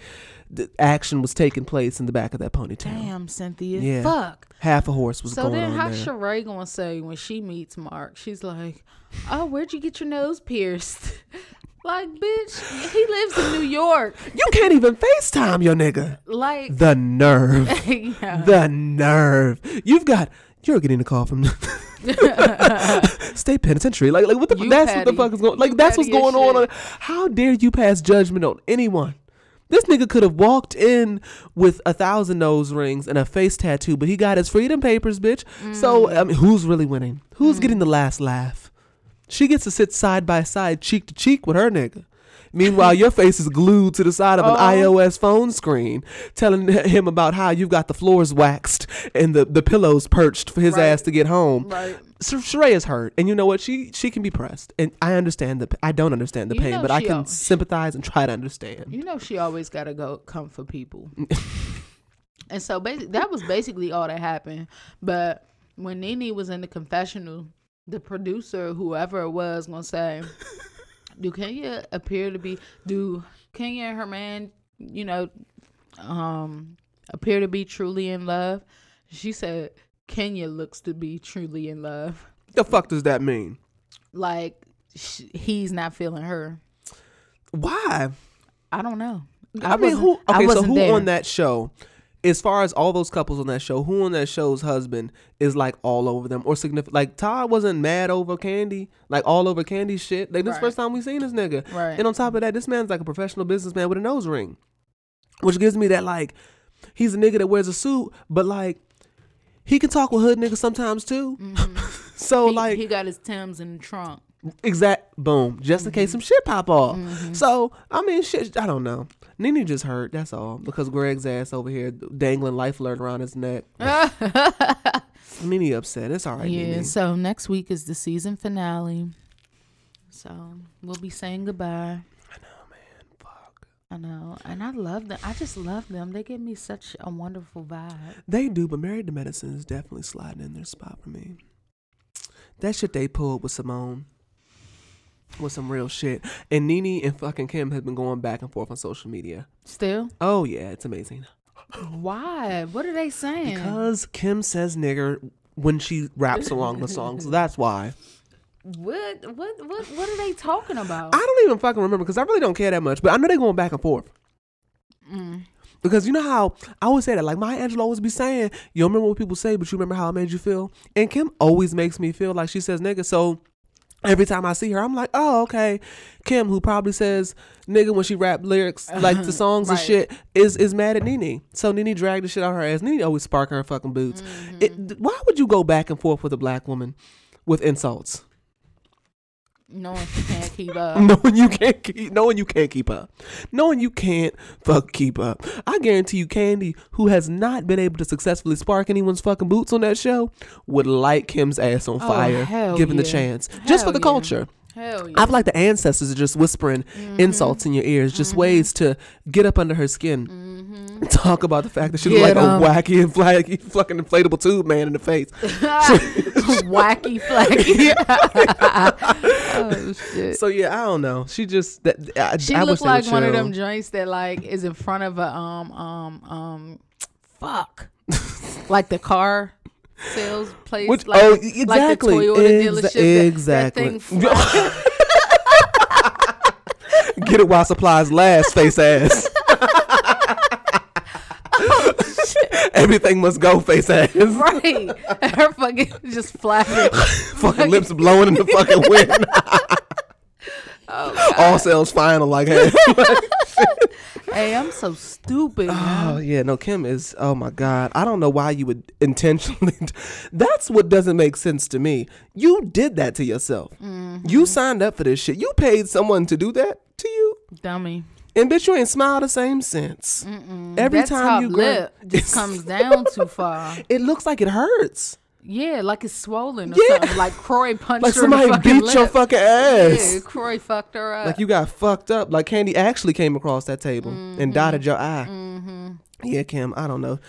action was taking place in the back of that ponytail. Damn, Cynthia. Yeah. Fuck. Half a horse was So going then, on how there. Sheree gonna say when she meets Marc? She's like, "Oh, where'd you get your nose pierced?" like, bitch, he lives in New York. you can't even FaceTime your nigga. Like, The nerve. yeah. the nerve. You've got. You're getting a call from state penitentiary. Like, like what the? You that's what the fuck is going. Like, that's what's going on. How dare you pass judgment on anyone? This nigga could have walked in with a thousand nose rings and a face tattoo, but he got his freedom papers, bitch. So, Mm. I mean, who's really winning? Who's getting the last laugh? She gets to sit side by side, cheek to cheek with her nigga. Meanwhile, your face is glued to the side of an Oh. iOS phone screen, telling him about how you've got the floors waxed and the, the pillows perched for his Right. ass to get home. Right. So Sheree is hurt, and you know what? She she can be pressed, and I understand the. I don't understand the You pain, but I can al- sympathize and try to understand. You know she always gotta go come for people. and so basi- that was basically all that happened. But when Nene was in the confessional, the producer, whoever it was, gonna say, "Do Kenya appear to be? Do Kenya and her man, you know, um, appear to be truly in love?" She said, "Kenya looks to be truly in love. the fuck does that mean? Like sh- he's not feeling her. Why? I don't know. I, mean, who? I Okay, so who there. on that show? As far as all those couples on that show, who on that show's husband is like all over them or significant? Like Todd wasn't mad over Kandi, like all over Kandi shit. Like this Right. first time we seen this nigga. Right. And on top of that, this man's like a professional businessman with a nose ring, which gives me that like he's a nigga that wears a suit, but like he can talk with hood niggas sometimes too. so Mm-hmm. He- like he got his Tims in the trunk. Exact boom, just in case Mm-hmm. some shit pop off. So I mean, shit. I don't know. Nene just hurt. That's all because Gregg's ass over here dangling life alert around his neck. Nene upset. It's all right. yeah. Nene. So next week is the season finale. So we'll be saying goodbye. I know, man. Fuck. I know, and I love them. I just love them. They give me such a wonderful vibe. They do, but Married to Medicine is definitely sliding in their spot for me. That shit they pulled with Simone was some real shit. And Nene and fucking Kim have been going back and forth on social media. Still, Oh yeah, it's amazing. why? What are they saying? Because Kim says nigger when she raps along the song, so that's why. What what what what are they talking about? I don't even fucking remember because I really don't care that much. But I know they're going back and forth. Mm. Because you know how I always say that, like Maya Angelou always be saying, you don't remember what people say, but you remember how it made you feel. And Kim always makes me feel like she says nigga. So every time I see her, I'm like, oh okay. Kim, who probably says nigga when she rap lyrics like the songs and shit, is is mad at Nene. So Nene dragged the shit out her ass. Nene always sparking her fucking boots. Mm-hmm. It, why would you go back and forth with a black woman with insults? Knowing she can't keep up. knowing you can't keep knowing you can't keep up knowing you can't fuck keep up i guarantee you Kandi who has not been able to successfully spark anyone's fucking boots on that show would light kim's ass on Oh, fire hell given the yeah. chance just for the yeah. culture Hell yeah. I feel like the ancestors are just whispering Mm-hmm. insults in your ears, just ways to get up under her skin. Mm-hmm. Talk about the fact that she look like a 'em. wacky and flaky fucking inflatable tube man in the face. Wacky flacky. oh shit. So yeah, I don't know. She just that I, She I looked like one of them joints that like is in front of a um um um fuck. like the car sales place. Which- like, oh, like exactly. the Toyota dealership. exactly. That, thing Get it while supplies last, face ass. Oh, Everything must go, face ass. right. Her fucking just flapping. fucking lips blowing in the fucking wind. Oh, All sales final, like hey. hey, I'm so stupid. man. Oh yeah, no, Kim is. Oh my god, I don't know why you would intentionally. That's what doesn't make sense to me. You did that to yourself. Mm-hmm. You signed up for this shit. You paid someone to do that to you, Dummy. and bitch, you ain't smiled the same sense. Every that time you lip just comes down too far. it looks like it hurts. Yeah, like it's swollen or Yeah. something. Like Kroy punched Like her the somebody beat your fucking ass. Yeah, Kroy fucked her up. Like you got fucked up. Like Kandi actually came across that table Mm-hmm. and dotted your eye. Yeah, Kim. I don't know.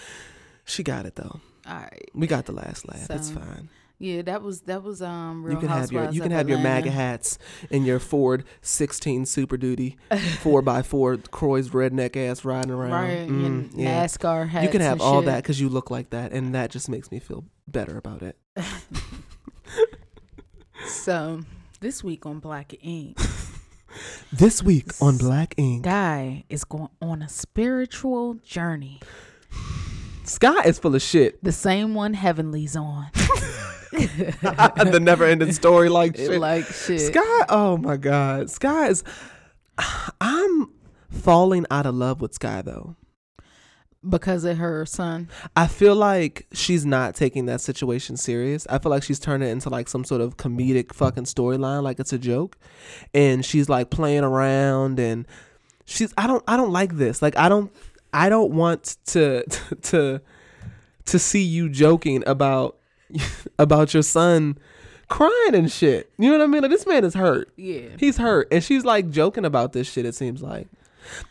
She got it though. All right. We got the last laugh. it's fine. Yeah, that was that was um real You can have your you can have your MAGA hats and your Ford 16 Super Duty four by four Kroy's redneck ass riding around. Right, Mm, yeah. NASCAR hats. You can have all shit. that because you look like that, and that just makes me feel better about it. So this week on Black Ink, This week on Black Ink, Guy is going on a spiritual journey. Sky is full of shit. The same one Heavenly's on. the never ending story like shit. like shit. Sky, oh my God. Sky is. I'm falling out of love with Sky though. because of her son. I feel like she's not taking that situation serious. I feel like she's turning it into like some sort of comedic fucking storyline, like it's a joke. And she's like playing around and she's I don't I don't like this. Like I don't I don't want to to to see you joking about about your son crying and shit. You know what I mean? Like this man is hurt. Yeah. He's hurt. And she's like joking about this shit, it seems like.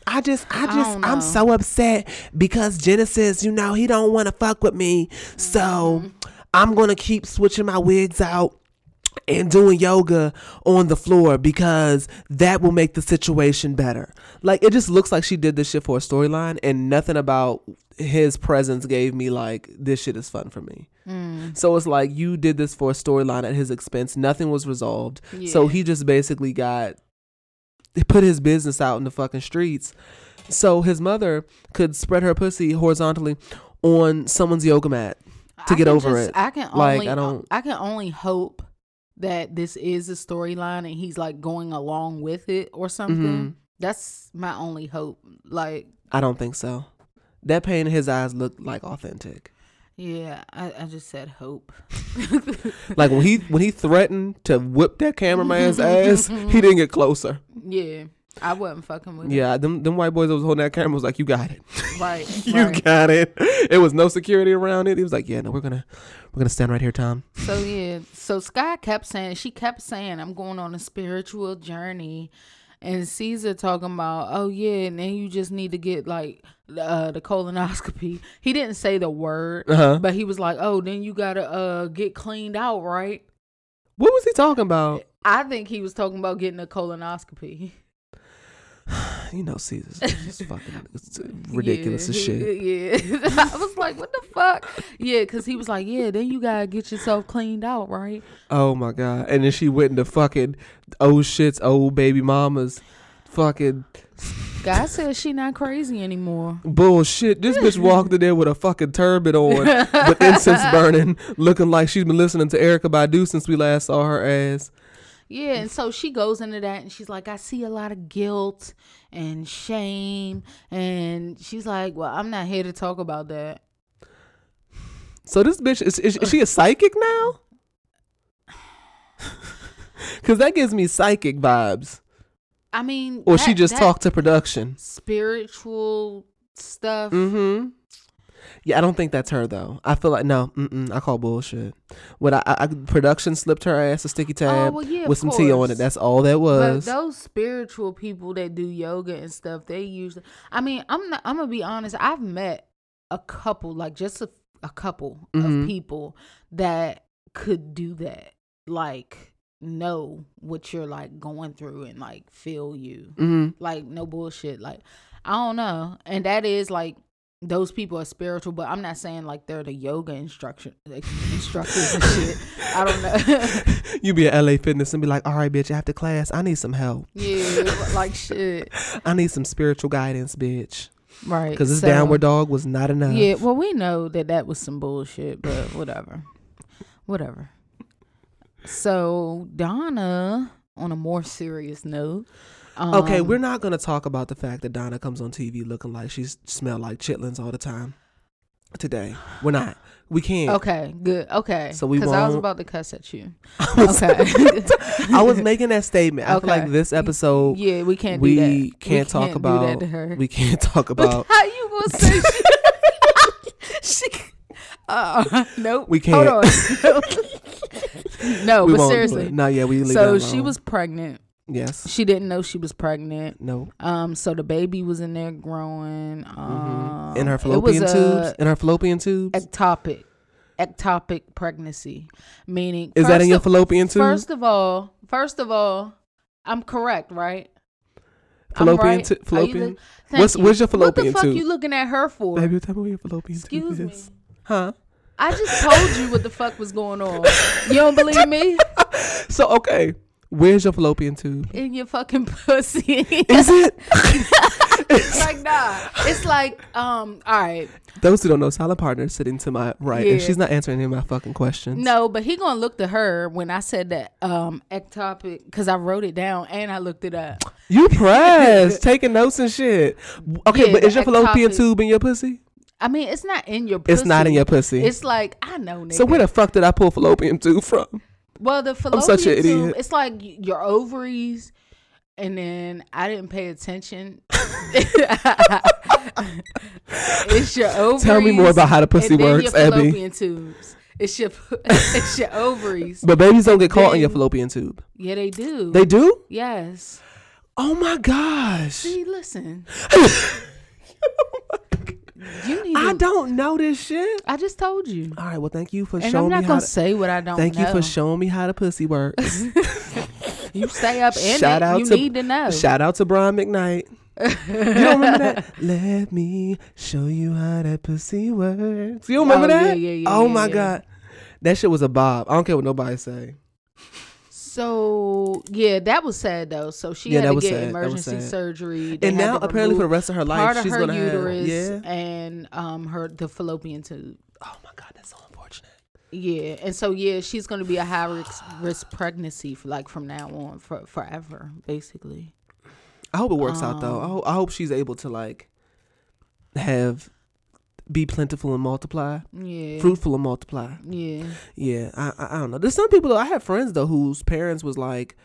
I just I just don't I'm so upset because Genesis, you know, he don't want to fuck with me. So Mm-hmm. I'm gonna keep switching my wigs out and doing yoga on the floor because that will make the situation better. Like it just looks like she did this shit for a storyline and nothing about his presence gave me like this shit is fun for me. Mm. So it's like you did this for a storyline at his expense. Nothing was resolved. So he just basically got put his business out in the fucking streets. So his mother could spread her pussy horizontally on someone's yoga mat to I get over just- it. I can Like, only I don't- I can only hope that this is a storyline and he's like going along with it or something. Mm-hmm. That's my only hope. Like, I don't think so. That pain in his eyes looked like authentic. yeah, I, I just said hope. Like when he when he threatened to whip that cameraman's ass, he didn't get closer. yeah, I wasn't fucking with him. Yeah, them them white boys that was holding that camera was like, "You got it, it. Right. you right. got it." It was no security around it. He was like, "Yeah, no, we're gonna we're gonna stand right here, Tom." So yeah, so Sky kept saying she kept saying I'm going on a spiritual journey, and Caesar talking about oh yeah, and then you just need to get like uh, the colonoscopy. He didn't say the word, Uh-huh. but he was like oh then you gotta uh get cleaned out right. What was he talking about? I think he was talking about getting a colonoscopy. You know, Caesar's just fucking it's ridiculous yeah, as shit. Yeah, I was like, what the fuck? Yeah, because he was like, yeah, then you gotta get yourself cleaned out, right? Oh my god! And then she went into fucking old shit's old baby mama's fucking God said she not crazy anymore. bullshit. This bitch walked in there with a fucking turban on, with incense burning, looking like she's been listening to Erykah Badu since we last saw her ass. Yeah, and so she goes into that and she's like, I see a lot of guilt and shame. And she's like, Well, I'm not here to talk about that. So this bitch is is, is she a psychic now? Cause that gives me psychic vibes. I mean, Or she just talked to production. spiritual stuff. Mm-hmm. Yeah, I don't think that's her though. I feel like no, I call bullshit. What I, I, I production slipped her ass a sticky tab Oh, well, yeah, with some tea on it. That's all that But was. those spiritual people that do yoga and stuff, they usually. I mean, I'm not. I'm gonna be honest. I've met a couple, like just a, a couple Mhm. of people that could do that. Like know what you're like going through and like feel you. hmm Like no bullshit. Like I don't know, and that is like. Those people are spiritual, but I'm not saying like they're the yoga instruction like, instructors and shit. I don't know. You be at LA Fitness and be like, all right, bitch, after class, I need some help. yeah, like shit. I need some spiritual guidance, bitch. Right. Because this so- downward dog was not enough. Yeah, well, we know that that was some bullshit, but whatever. whatever. So, Donna, on a more serious note. Um, Okay, we're not gonna talk about the fact that Donna comes on TV looking like she's smell like chitlins all the time. Today, we're not. We can't. Okay, good. Okay. So we Because I was about to cuss at you. Okay. I was making that statement. I feel like this episode yeah, we can't we do that. can't talk about. that to her. We can't talk about. how you gonna say she? she uh, nope. We Hold on. no, we but seriously. No, yeah, we leave So that she was pregnant. Yes. She didn't know she was pregnant. No. Um, so the baby was in there growing. Um, Mm-hmm. In her it was fallopian tubes. In her fallopian tubes. Ectopic, ectopic pregnancy, meaning Is that in your fallopian tube? First of all, first of all, I'm correct, right? Fallopian right? tu- Are you fallopian. li- What's- you. what's your What the fallopian fuck tube? you looking at her for? Baby, tell me where your fallopian Excuse tube me. Huh? I just told you what the fuck was going on. You don't believe me? So okay, where's your fallopian tube? In your fucking pussy. Is it? It's like nah. It's like um. All right. Those who don't know, silent partner sitting to my right, and she's not answering any of my fucking questions. No, but he gonna look to her when I said that um ectopic because I wrote it down and I looked it up. you press taking notes and shit. Okay, Yeah, but is your fallopian ectopic- tube in your pussy? I mean, it's not in your. pussy. It's not in your pussy. It's like I know. Nigga. so where the fuck did I pull fallopian tube from? Well, the fallopian such an tube. idiot. It's like your ovaries, and then I didn't pay attention. it's your ovaries. Tell me more about how the pussy and then works, your Ebby. fallopian tubes. It's your it's your ovaries. But babies don't get caught in your fallopian tube. yeah, they do. They do? yes. Oh my gosh. See, listen. you need. I to- don't know this shit. I just told you, All right, well, thank you for and I'm showing not me how. gonna To, say what I don't. thank you for showing me how the pussy works. You stay up in Shout it. out you to- need to know. Shout out to Brian McKnight. you don't remember that? Let me show you how that pussy works. You don't oh, remember Oh, yeah, that? yeah, yeah, oh yeah, my yeah. god, that shit was a bob. I don't care what nobody say. So yeah, that was sad though. So she Yeah, had to get sad. Emergency surgery. They And now apparently for the rest of her life, part of she's her gonna uterus have yeah. and um her the fallopian tube. Oh my god, that's so unfortunate. Yeah, and so yeah, she's gonna be a high risk, risk pregnancy for like from now on for forever, basically. I hope it works out though. Um, I hope, I hope she's able to like have be plentiful and multiply, Yeah, fruitful and multiply. yeah, Yeah, I, I I don't know. There's some people though. I have friends though whose parents was like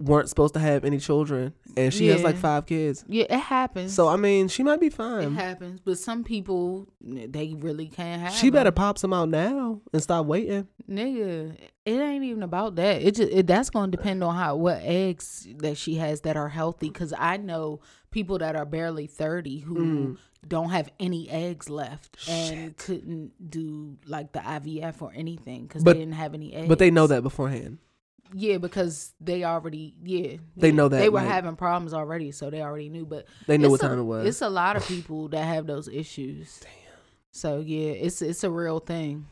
weren't supposed to have any children, and she has like five kids. yeah. It happens. So I mean, she might be fine. it happens, but some people they really can't have. She better them. pop some out now and stop waiting. nigga. It ain't even about that. It just it, that's gonna depend on how what eggs that she has that are healthy. Cause I know people that are barely thirty who Mm. Don't have any eggs left and couldn't do like the IVF or anything because they didn't have any eggs. But they know that beforehand. Yeah, because they already yeah They yeah. know that, they were like- having problems already, so they already knew. But They know what a- time it was. It's a lot of people that have those issues. Damn. So yeah, it's it's a real thing,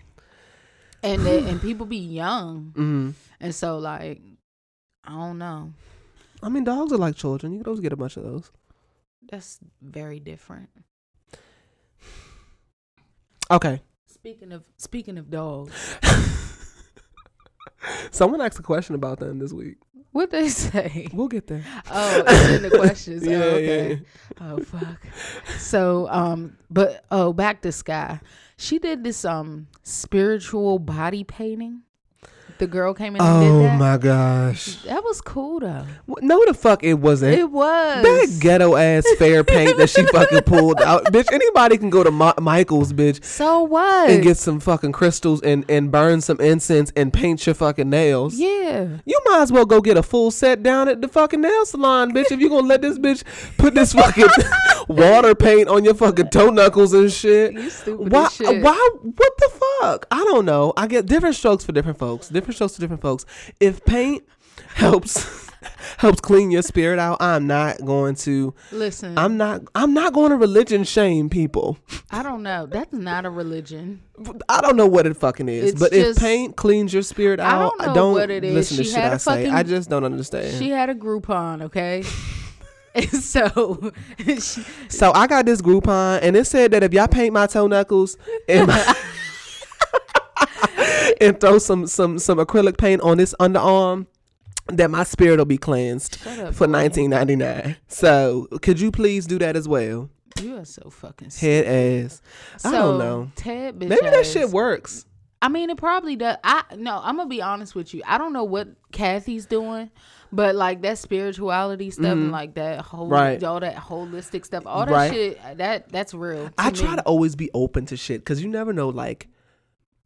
and they, and people be young, hmm and so like I don't know. I mean, dogs are like children. You could always get a bunch of those. That's very different. Okay. Speaking of speaking of dogs, Someone asked a question about them this week. what they say? We'll get there. Oh, it's in the questions. Yeah, oh, yeah, okay. yeah. Oh fuck. So um, but oh, back to Sky. She did this um spiritual body painting. The girl came in and Oh did that. my gosh. That was cool though. No, the fuck it wasn't. It was. that ghetto ass fair paint that she fucking pulled out, bitch. Anybody can go to Ma- Michael's, bitch, so what? and get some fucking crystals and and burn some incense and paint your fucking nails. yeah. You might as well go get a full set down at the fucking nail salon, bitch. If you gonna let this bitch put this fucking water paint on your fucking toe knuckles and shit. You stupid Why? shit. Why? What the fuck? I don't know. I get different strokes for different folks. Different strokes for different folks. If paint helps helps clean your spirit out, I'm not going to. Listen, I'm not. I'm not going to religion shame people. I don't know. That's not a religion. I don't know what it fucking is, It's but if paint cleans your spirit out, I don't know what it is. listen to She shit had I a say. fucking- I just don't understand. She had a Groupon, okay? so she, So I got this Groupon, and it said that if y'all paint my toe knuckles and my- and throw some some some acrylic paint on this underarm, that my spirit will be cleansed up, for nineteen ninety nine. So could you please do that as well? you are so fucking stupid. Head ass. I don't know. Ted bitch Maybe that shit works. I mean, it probably does. I no, I'm gonna be honest with you. I don't know what Kathy's doing, but like that spirituality stuff and like that whole Mm-hmm. Right. all that holistic stuff, all that Right. shit, that that's real. I me. try to always be open to shit because you never know. Like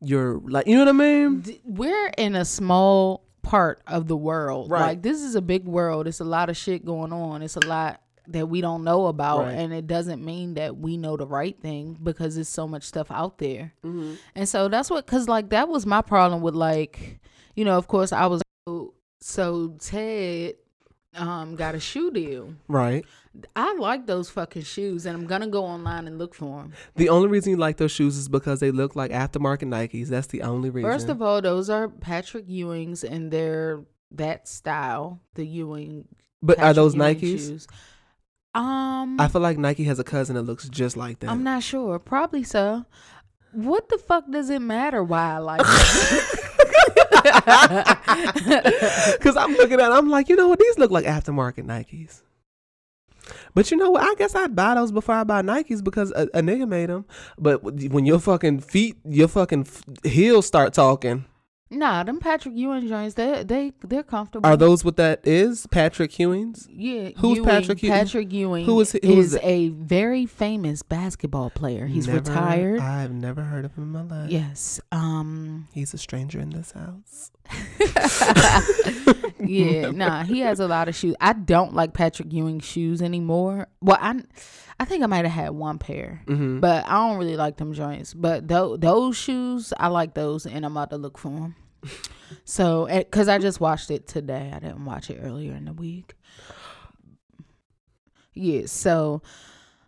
you're like you know what I mean. We're in a small part of the world. Right. Like this is a big world. It's a lot of shit going on. It's a lot that we don't know about Right. and it doesn't mean that we know the right thing because there's so much stuff out there Mm-hmm. and so that's what because like that was my problem with like you know of course i was so ted um got a shoe deal Right. I like those fucking shoes and i'm gonna go online and look for them The only reason you like those shoes is because they look like aftermarket Nikes. That's the only reason. first of all those are patrick ewings and they're that style the ewing but are those Ewing Nikes? shoes. um I feel like Nike has a cousin that looks just like that. i'm not sure probably so what the fuck does it matter why i like them? Because I'm looking at, it, I'm like, you know what? These look like aftermarket Nikes. But you know what? I guess I'd buy those before I buy Nikes because a, a nigga made them. But when your fucking feet, your fucking heels start talking, Nah, them Patrick Ewing joints, they they they're comfortable. are those what that is? Patrick Hewings? Yeah, Who's Ewing, Patrick Ewing? Patrick Ewing Who is he- who is is a very famous basketball player. He's Never- retired. I've never heard of him in my life. yes. Um. He's a stranger in this house. Yeah. nah. He has a lot of shoes. I don't like Patrick Ewing shoes anymore. Well, I, I think I might have had one pair, Mm-hmm. but I don't really like them joints. But tho- those shoes, I like those, and I'm about to look for them. so, because I just watched it today, I didn't watch it earlier in the week. Yeah. So,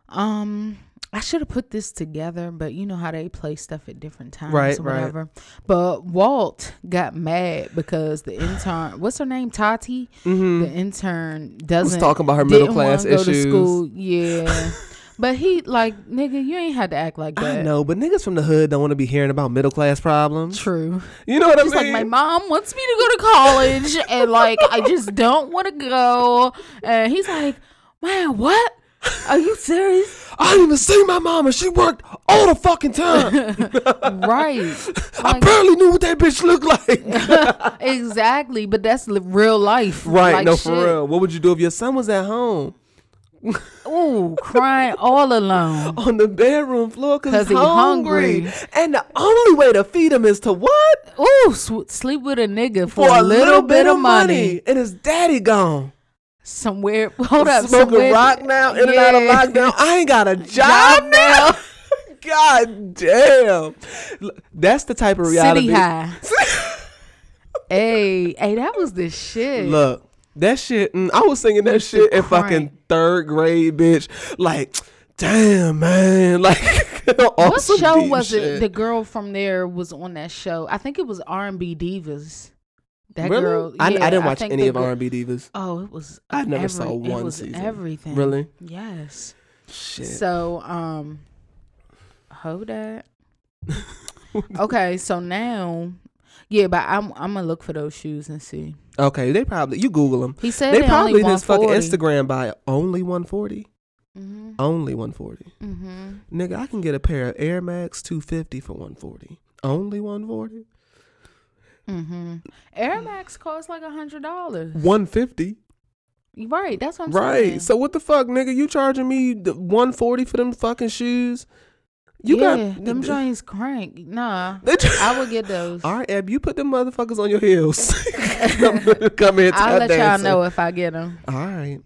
um. I should have put this together, but you know how they play stuff at different times Right, or right. whatever. But Walt got mad because the intern, what's her name, Tati, Mm-hmm. the intern doesn't talking about her middle class issues. school. Yeah, but he like nigga, you ain't had to act like that. I know, but niggas from the hood don't want to be hearing about middle class problems. True. You know what I mean? like, my mom wants me to go to college, and like, I just don't want to go. And he's like, man, what? Are you serious? I didn't even see my mama. She worked all the fucking time. right. I Like, barely knew what that bitch looked like. exactly. But that's real life. right, Like, no, shit. for real. What would you do if your son was at home Ooh, crying all alone. on the bedroom floor because he's hungry. hungry. And the only way to feed him is to what? Ooh, sw- sleep with a nigga for, a little, bit of money. And his daddy gone. Somewhere, hold up, Smoking rock now, in and out of lockdown. I ain't got a job, Job now. God damn. That's the type of reality. City high. hey, hey, that was the shit. Look, that shit. mm, I was singing that shit in fucking third grade, bitch. Like, damn, man. Like, what show was it? The girl from there was on that show. I think it was R and B Divas. That really? girl. I, yeah, I didn't watch think any of R and B divas. Oh, it was. I never every- saw it one was season. Everything. Really? Yes. Shit. So, um, hold that. okay, so now, yeah, but I'm I'm gonna look for those shoes and see. okay, they probably you Google them. He said They they, probably just fucking Instagram by only 140. Mm-hmm. Only 140. Mm-hmm. Nigga, I can get a pair of Air Max 250 for 140. Only 140. Mm-hmm. Air Max costs like a hundred dollars. 150. Right, that's what I'm Right. saying. So what the fuck, nigga? You charging me the 140 for them fucking shoes? You yeah, got them joints crank. Nah, They I would get those. All right, Ab, you put them motherfuckers on your heels. come, come here, I'll tap let y'all know if I get them, All right.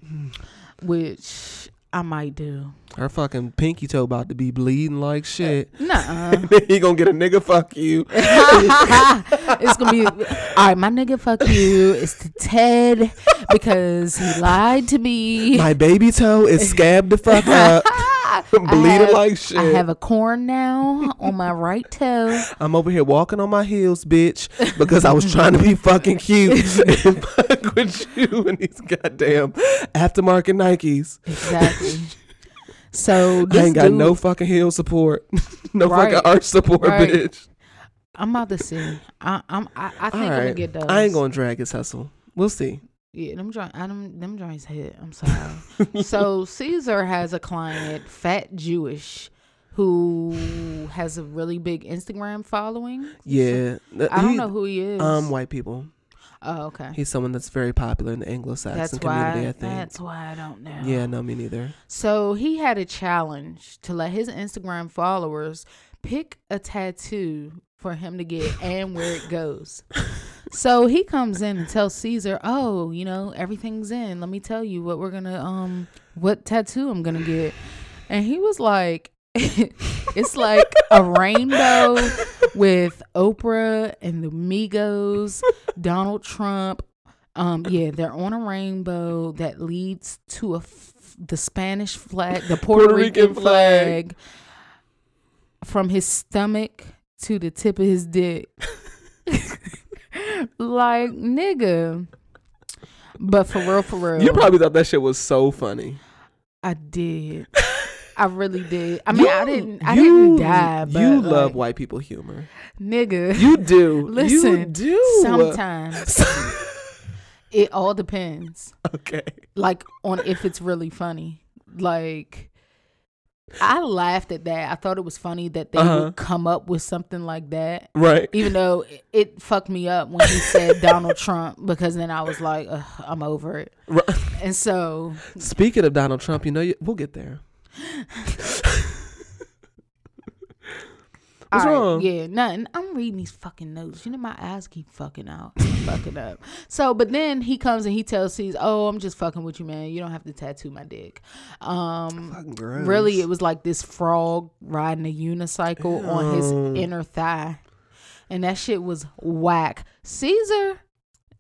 which I might do. Her fucking pinky toe about to be bleeding like uh, shit. Nuh-uh. he gonna get a nigga fuck you. it's gonna be all right. My nigga, fuck you. is to Ted because he lied to me. My baby toe is scabbed the fuck up. Bleeding have- like shit. I have a corn now on my right toe. I'm over here walking on my heels, bitch, because I was trying to be fucking cute and fuck with you and these goddamn aftermarket Nikes. Exactly. So I ain't got dude, no fucking heel support, no Right. fucking arch support, Right. bitch. I'm about to see. I, I'm. I, I think All I'm gonna get those. I ain't gonna drag his hustle. We'll see. Yeah, them joints. I them them joints hit. I'm sorry. so Caesar has a client, Fat Jewish, who has a really big Instagram following. Yeah, I don't He- know who he is. Um, white people. oh, okay. He's someone that's very popular in the Anglo-Saxon community. why. I think. That's why I don't know. Yeah, no, me neither. So he had a challenge to let his Instagram followers pick a tattoo for him to get and where it goes. So he comes in and tells Caesar, "Oh, you know, everything's in. Let me tell you what we're going to um what tattoo I'm going to get." And he was like it's like a rainbow with Oprah and the Migos, Donald Trump. Um, yeah, they're on a rainbow that leads to a f- the Spanish flag, the Puerto, Puerto Rican, Rican flag. flag. from his stomach to the tip of his dick. like nigga. But for real, for real, You probably thought that shit was so funny. I did. I really did. I mean, I didn't. I you- didn't die. But you like, love white people humor. nigga. You do. you Listen, do. Sometimes it all depends. okay. Like on if it's really funny. Like I laughed at that. I thought it was funny that they Uh-huh. would come up with something like that. Right. Even though it, it fucked me up when he said Donald Trump, because then I was like, Ugh, I'm over it. Right. And so, Speaking of Donald Trump, you know, you, we'll get there. What's all right, wrong? Yeah, nothing. I'm reading these fucking notes. You know, my eyes keep fucking out, fucking up. So, but then he comes and he tells C's, "Oh, I'm just fucking with you, man. You don't have to tattoo my dick." Um, really, it was like this frog riding a unicycle on his inner thigh, and that shit was whack. Caesar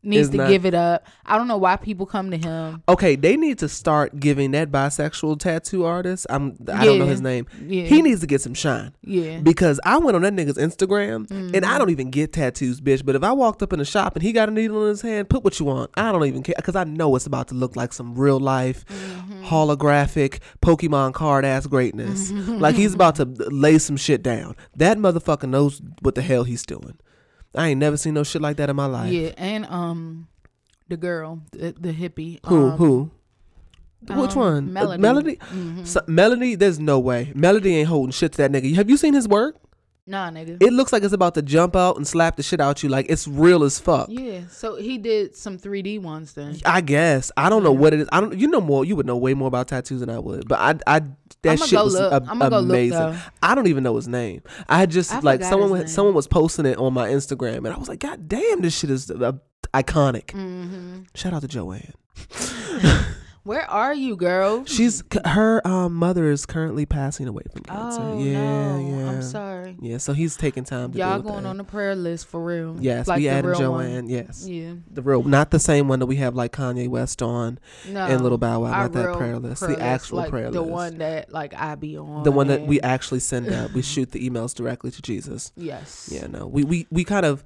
needs to not- give it up. I don't know why people come to him. Okay, they need to start giving that bisexual tattoo artist. I'm. I don't know his name. Yeah, He needs to get some shine. yeah. Because I went on that nigga's Instagram and Mm-hmm. I don't even get tattoos, bitch. But if I walked up in a shop and he got a needle in his hand, put what you want. I don't even care because I know it's about to look like some real life, Mm-hmm. holographic Pokemon card ass greatness. like he's about to lay some shit down. That motherfucker knows what the hell he's doing. I ain't never seen no shit like that in my life. Yeah, and um, the girl, the, the hippie. Who? um, who? Which um, one? Uh, Melody. Melody? Mhm. So, Melody? There's no way. Melody ain't holding shit to that nigga. Have you seen his work? Nah, nigga. It looks like it's about to jump out and slap the shit out you. Like it's real as fuck. yeah, so he did some 3D ones then. I guess I don't know what it is. I don't. You know more. You would know way more about tattoos than I would. But I, I that I'ma shit go was look. a- I'ma go look, amazing. though. I don't even know his name. I just I like forgot someone his was- name. someone was posting it on my Instagram, and I was like, God damn, this shit is uh, iconic. Mm-hmm. Shout out to Joanne. Where are you, girl? She's her um, mother is currently passing away from cancer. Oh yeah, no, yeah. I'm sorry. Yeah, so he's taking time to Y'all going that. on the prayer list for real? Yes, like we the added real one. Joanne. Yes, Yeah, the real, not the same one that we have like Kanye West on, no. And Little Bow Wow, not that prayer list, the actual like prayer the list. The one that like I be on. the one that we actually send out. We shoot the emails directly to Jesus. Yes. Yeah, no, we we we kind of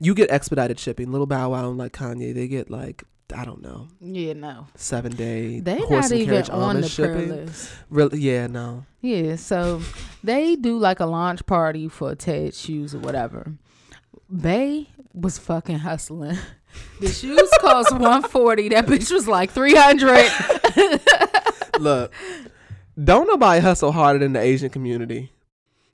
you get expedited shipping. Little Bow Wow and like Kanye, they get like I don't know Yeah. No. seven day They horse not and even on the prayer shipping. list. Really? Yeah, no. Yeah, so they do like a launch party for Ted shoes or whatever. Bay was fucking hustling. The shoes cost 140. That bitch was like 300. Look, don't nobody hustle harder than the Asian community.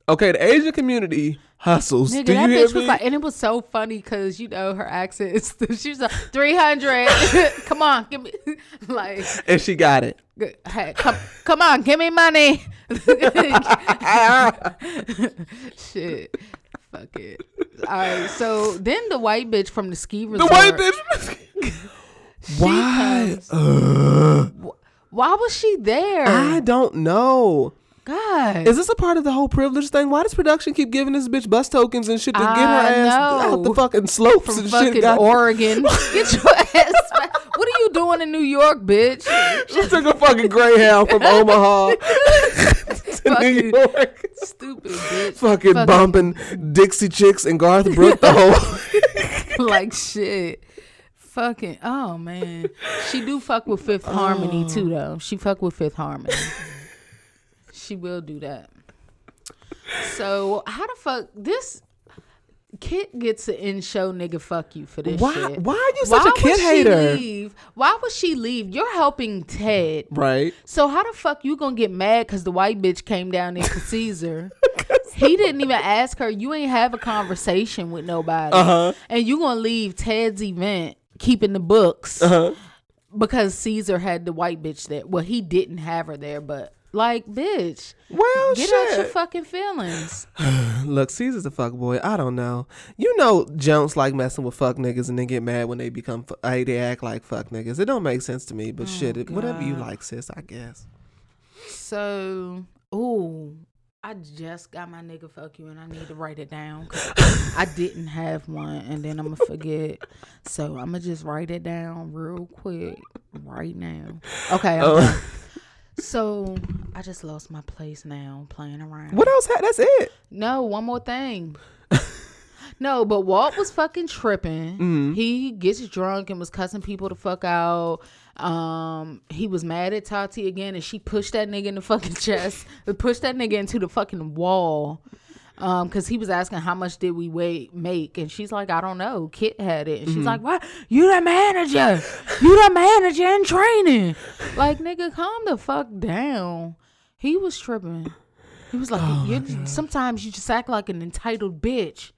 Okay, the Asian community hustles. Nigga, Do that you hear bitch me? was like, and it was so funny because you know her accent. Is, she was like 300. come on, give me like, and she got it. hey, come, come on, give me money. Shit, fuck it. All right, so then the white bitch from the ski resort. The white bitch. Why? comes- Ugh. Why was she there? I don't know. God, Is this a part of the whole privilege thing? Why does production keep giving this bitch bus tokens and shit to get her I ass out the fucking slopes from and fucking shit? God- Oregon. Get your ass back. What are you doing in New York, bitch? She took a fucking Greyhound from Omaha to New York. Stupid bitch. Fucking, Fucking- bumping Dixie Chicks and Garth Brooks the whole. like shit. Fucking oh man. She do fuck with Fifth Harmony Oh. too though. She fuck with Fifth Harmony. She will do that. So how the fuck this Kit gets an in show nigga fuck you for this Why? shit. Why are you such Why a kid would hater? She leave? Why would she leave? You're helping Ted. Right. So how the fuck you gonna get mad because the white bitch came down there to Caesar? he didn't even ask her. You ain't have a conversation with nobody, Uh-huh. and you gonna leave Ted's event keeping the books Uh-huh. because Caesar had the white bitch there. Well, he didn't have her there, but like, bitch, Well, get shit. out your fucking feelings. Look, Caesar's a fuck boy. I don't know. You know, Jones like messing with fuck niggas and then get mad when they become. Hey, they act like fuck niggas. It don't make sense to me. But oh, shit, it, whatever you Oh, like, sis. I guess. So, ooh. I just got my nigga fuck you and I need to write it down. I didn't have one and then I'm gonna forget. So I'm gonna just write it down real quick right now. Okay. Oh. So I just lost my place now playing around. What else? Ha- that's it. No, one more thing. no, but Walt was fucking tripping. Mm-hmm. He gets drunk and was cussing people to fuck out. Um, he was mad at Tati again, and she pushed that nigga in the fucking chest. pushed that nigga into the fucking wall. Um, cause he was asking how much did we wait make, and she's like, I don't know. Kit had it, and she's like, What? You the manager? You the manager in training? Like, nigga, calm the fuck down. He was tripping. He was like, you sometimes you just act like an entitled bitch.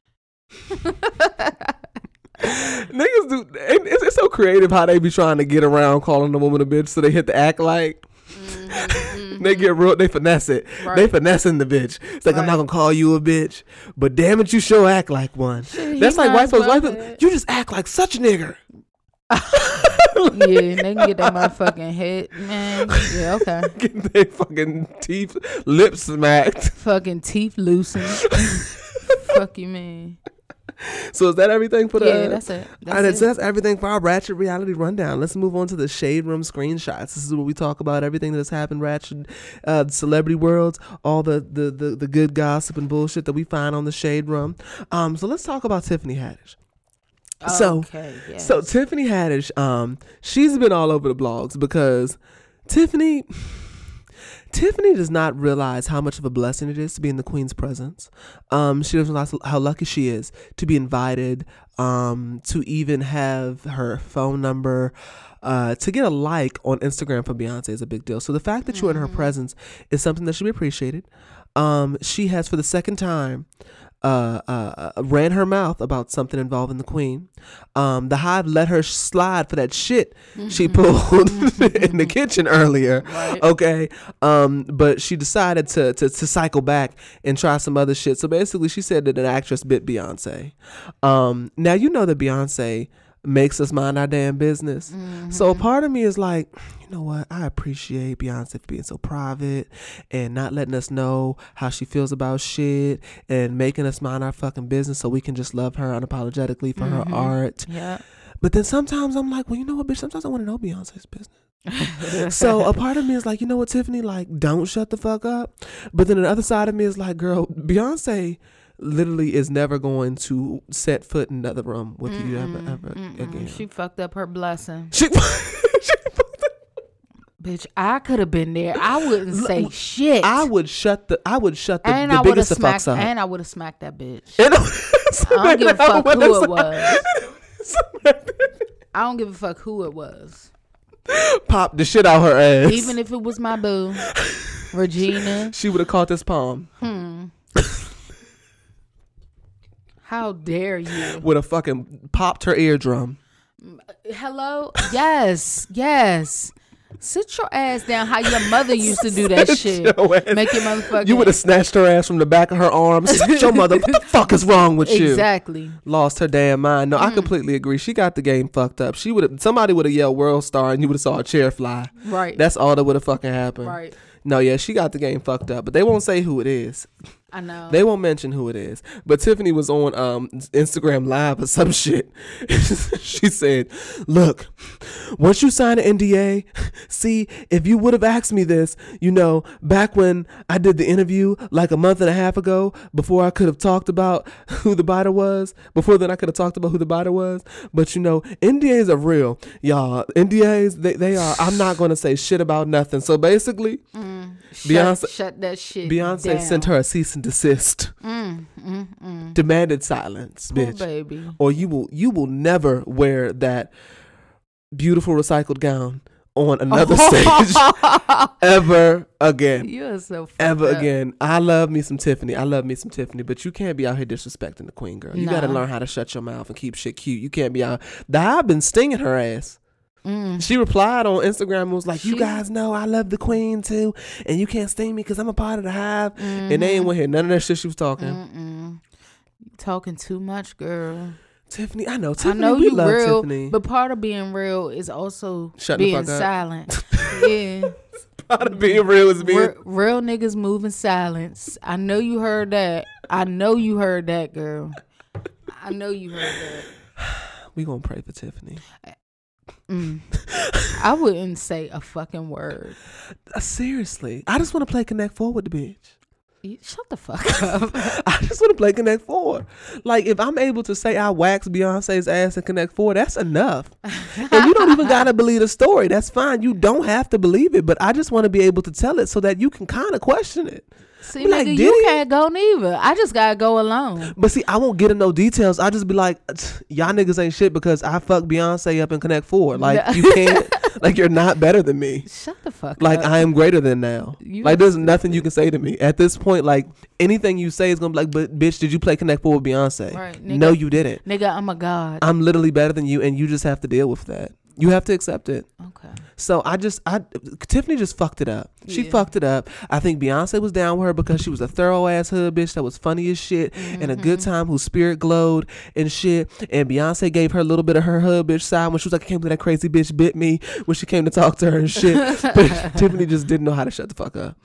Niggas do. It's, it's so creative how they be trying to get around calling the woman a bitch, so they hit the act like. They get real. They finesse it. They Mm-hmm, finessing the bitch. It's like I'm not gonna call you a bitch, but damn it, you sure act like one. he That's like white folks. White folks, you just act like such a nigger. yeah, they can get that motherfucking head, man. Yeah, okay. Getting their fucking teeth, lips smacked. fucking teeth loosened. Fuck you, man. So is that everything for the? Yeah, that's it. That's All right, it. so that's everything for our Ratchet reality rundown. Let's move on to the Shade Room screenshots. This is where we talk about everything that has happened, Ratchet, uh, celebrity worlds, all the, the the the good gossip and bullshit that we find on the Shade Room. Um, so let's talk about Tiffany Haddish. So, okay, yes. so Tiffany Haddish, um, she's been all over the blogs because Tiffany. Tiffany does not realize how much of a blessing it is to be in the Queen's presence. Um, she doesn't realize how lucky she is to be invited, um, to even have her phone number, uh, to get a like on Instagram from Beyonce is a big deal. So the fact that you're in her presence is something that should be appreciated. Um, she has, for the second time, uh, uh, uh, ran her mouth about something involving the queen. Um, the hive let her slide for that shit she pulled in the kitchen earlier. Okay, um, but she decided to, to to cycle back and try some other shit. So basically, she said that an actress bit Beyonce. Um, now you know that Beyonce makes us mind our damn business. Mm-hmm. So a part of me is like, you know what? I appreciate Beyonce for being so private and not letting us know how she feels about shit and making us mind our fucking business so we can just love her unapologetically for Mm-hmm. her art. Yeah. But then sometimes I'm like, well, you know what, bitch? Sometimes I want to know Beyonce's business. so a part of me is like, you know what, Tiffany? Like, don't shut the fuck up. But then the other side of me is like, girl, Beyonce literally is never going to set foot in another room with you ever, ever again. She fucked up her blessing. She, Bitch, I could have been there. I wouldn't say shit. I would shut the, I would shut the, and the I would have biggest of smacked fucks up. and I would have smacked that bitch. And I don't give a fuck who it was. I don't give a fuck who it was. Pop the shit out her ass. Even if it was my boo, Regina. she would have caught this palm hmm. How dare you? would have fucking popped her eardrum. Hello? Yes, yes. Sit your ass down how your mother used to do that shit. your Make your motherfucking You would have snatched her ass from the back of her arms. your mother, what the fuck is wrong with you? Exactly. Lost her damn mind. No, Mm. I completely agree. She got the game fucked up. She would have somebody would have yelled world star and you would have saw a chair fly. Right. That's all that would have fucking happened. right. No, yeah, she got the game fucked up, but they won't say who it is. I know. They won't mention who it is. But Tiffany was on um Instagram live or some shit. she said, "Look, once you sign an NDA, see if you would have asked me this, you know, back when I did the interview like a month and a half ago, before I could have talked about who the biter was. Before then, I could have talked about who the biter was. But you know, NDAs are real, y'all. NDAs they they are. I'm not going to say shit about nothing. So basically, shut, Beyonce- shut that shit. Beyonce down. sent her a cease and desist. Mm, mm, mm. Demanded silence, Poor bitch. baby. Or you will you will never wear that beautiful recycled gown on another stage ever again. You're so Ever up. again. I love me some Tiffany. I love me some Tiffany, but you can't be out here disrespecting the queen girl. You gotta learn how to shut your mouth and keep shit cute. You can't be out. The I've been stinging her ass. She replied on Instagram and was like, "You Mm. Guys know I love the queen too, and you can't sting me because I'm a part of the hive." And they ain't want to hear none of that shit she was talking. Mm-mm. Talking too much, girl. Tiffany, I know Tiffany. I know you love real, Tiffany. but part of being real is also being silent. yeah, part of being real is being Re- real niggas move in silence. I know you heard that. I know you heard that, girl. I know you heard that. We gonna pray for Tiffany. Mm. I wouldn't say a fucking word. Uh, seriously, I just want to play Connect Four with the bitch. You- Shut the fuck up. I just want to play Connect Four. Like if I'm able to say I waxed Beyonce's ass in Connect Four, that's enough. and you don't even gotta believe the story. That's fine. You don't have to believe it, but I just want to be able to tell it so that you can kind of question it. See, Be like, did you he? can't go neither. I just gotta go alone. But see, I won't get in no details. I just be like, y'all niggas ain't shit because I fucked Beyonce up in Connect Four. Like No. you can't. like you're not better than me. Shut the fuck Like up. I am greater than now. You like there's nothing you can say to me at this point. Like anything you say is gonna be like, but bitch, did you play Connect Four with Beyonce? Right, no, you didn't. Nigga, I'm a god. I'm literally better than you, and you just have to deal with that. You have to accept it. okay. So I just, I Tiffany just fucked it up. She Yeah. fucked it up. I think Beyonce was down with her because she was a thorough ass hood bitch that was funny as shit and a Mm-hmm. good time whose spirit glowed and shit. And Beyonce gave her a little bit of her hood bitch side when she was like, I can't believe that crazy bitch bit me when she came to talk to her and shit. but Tiffany just didn't know how to shut the fuck up.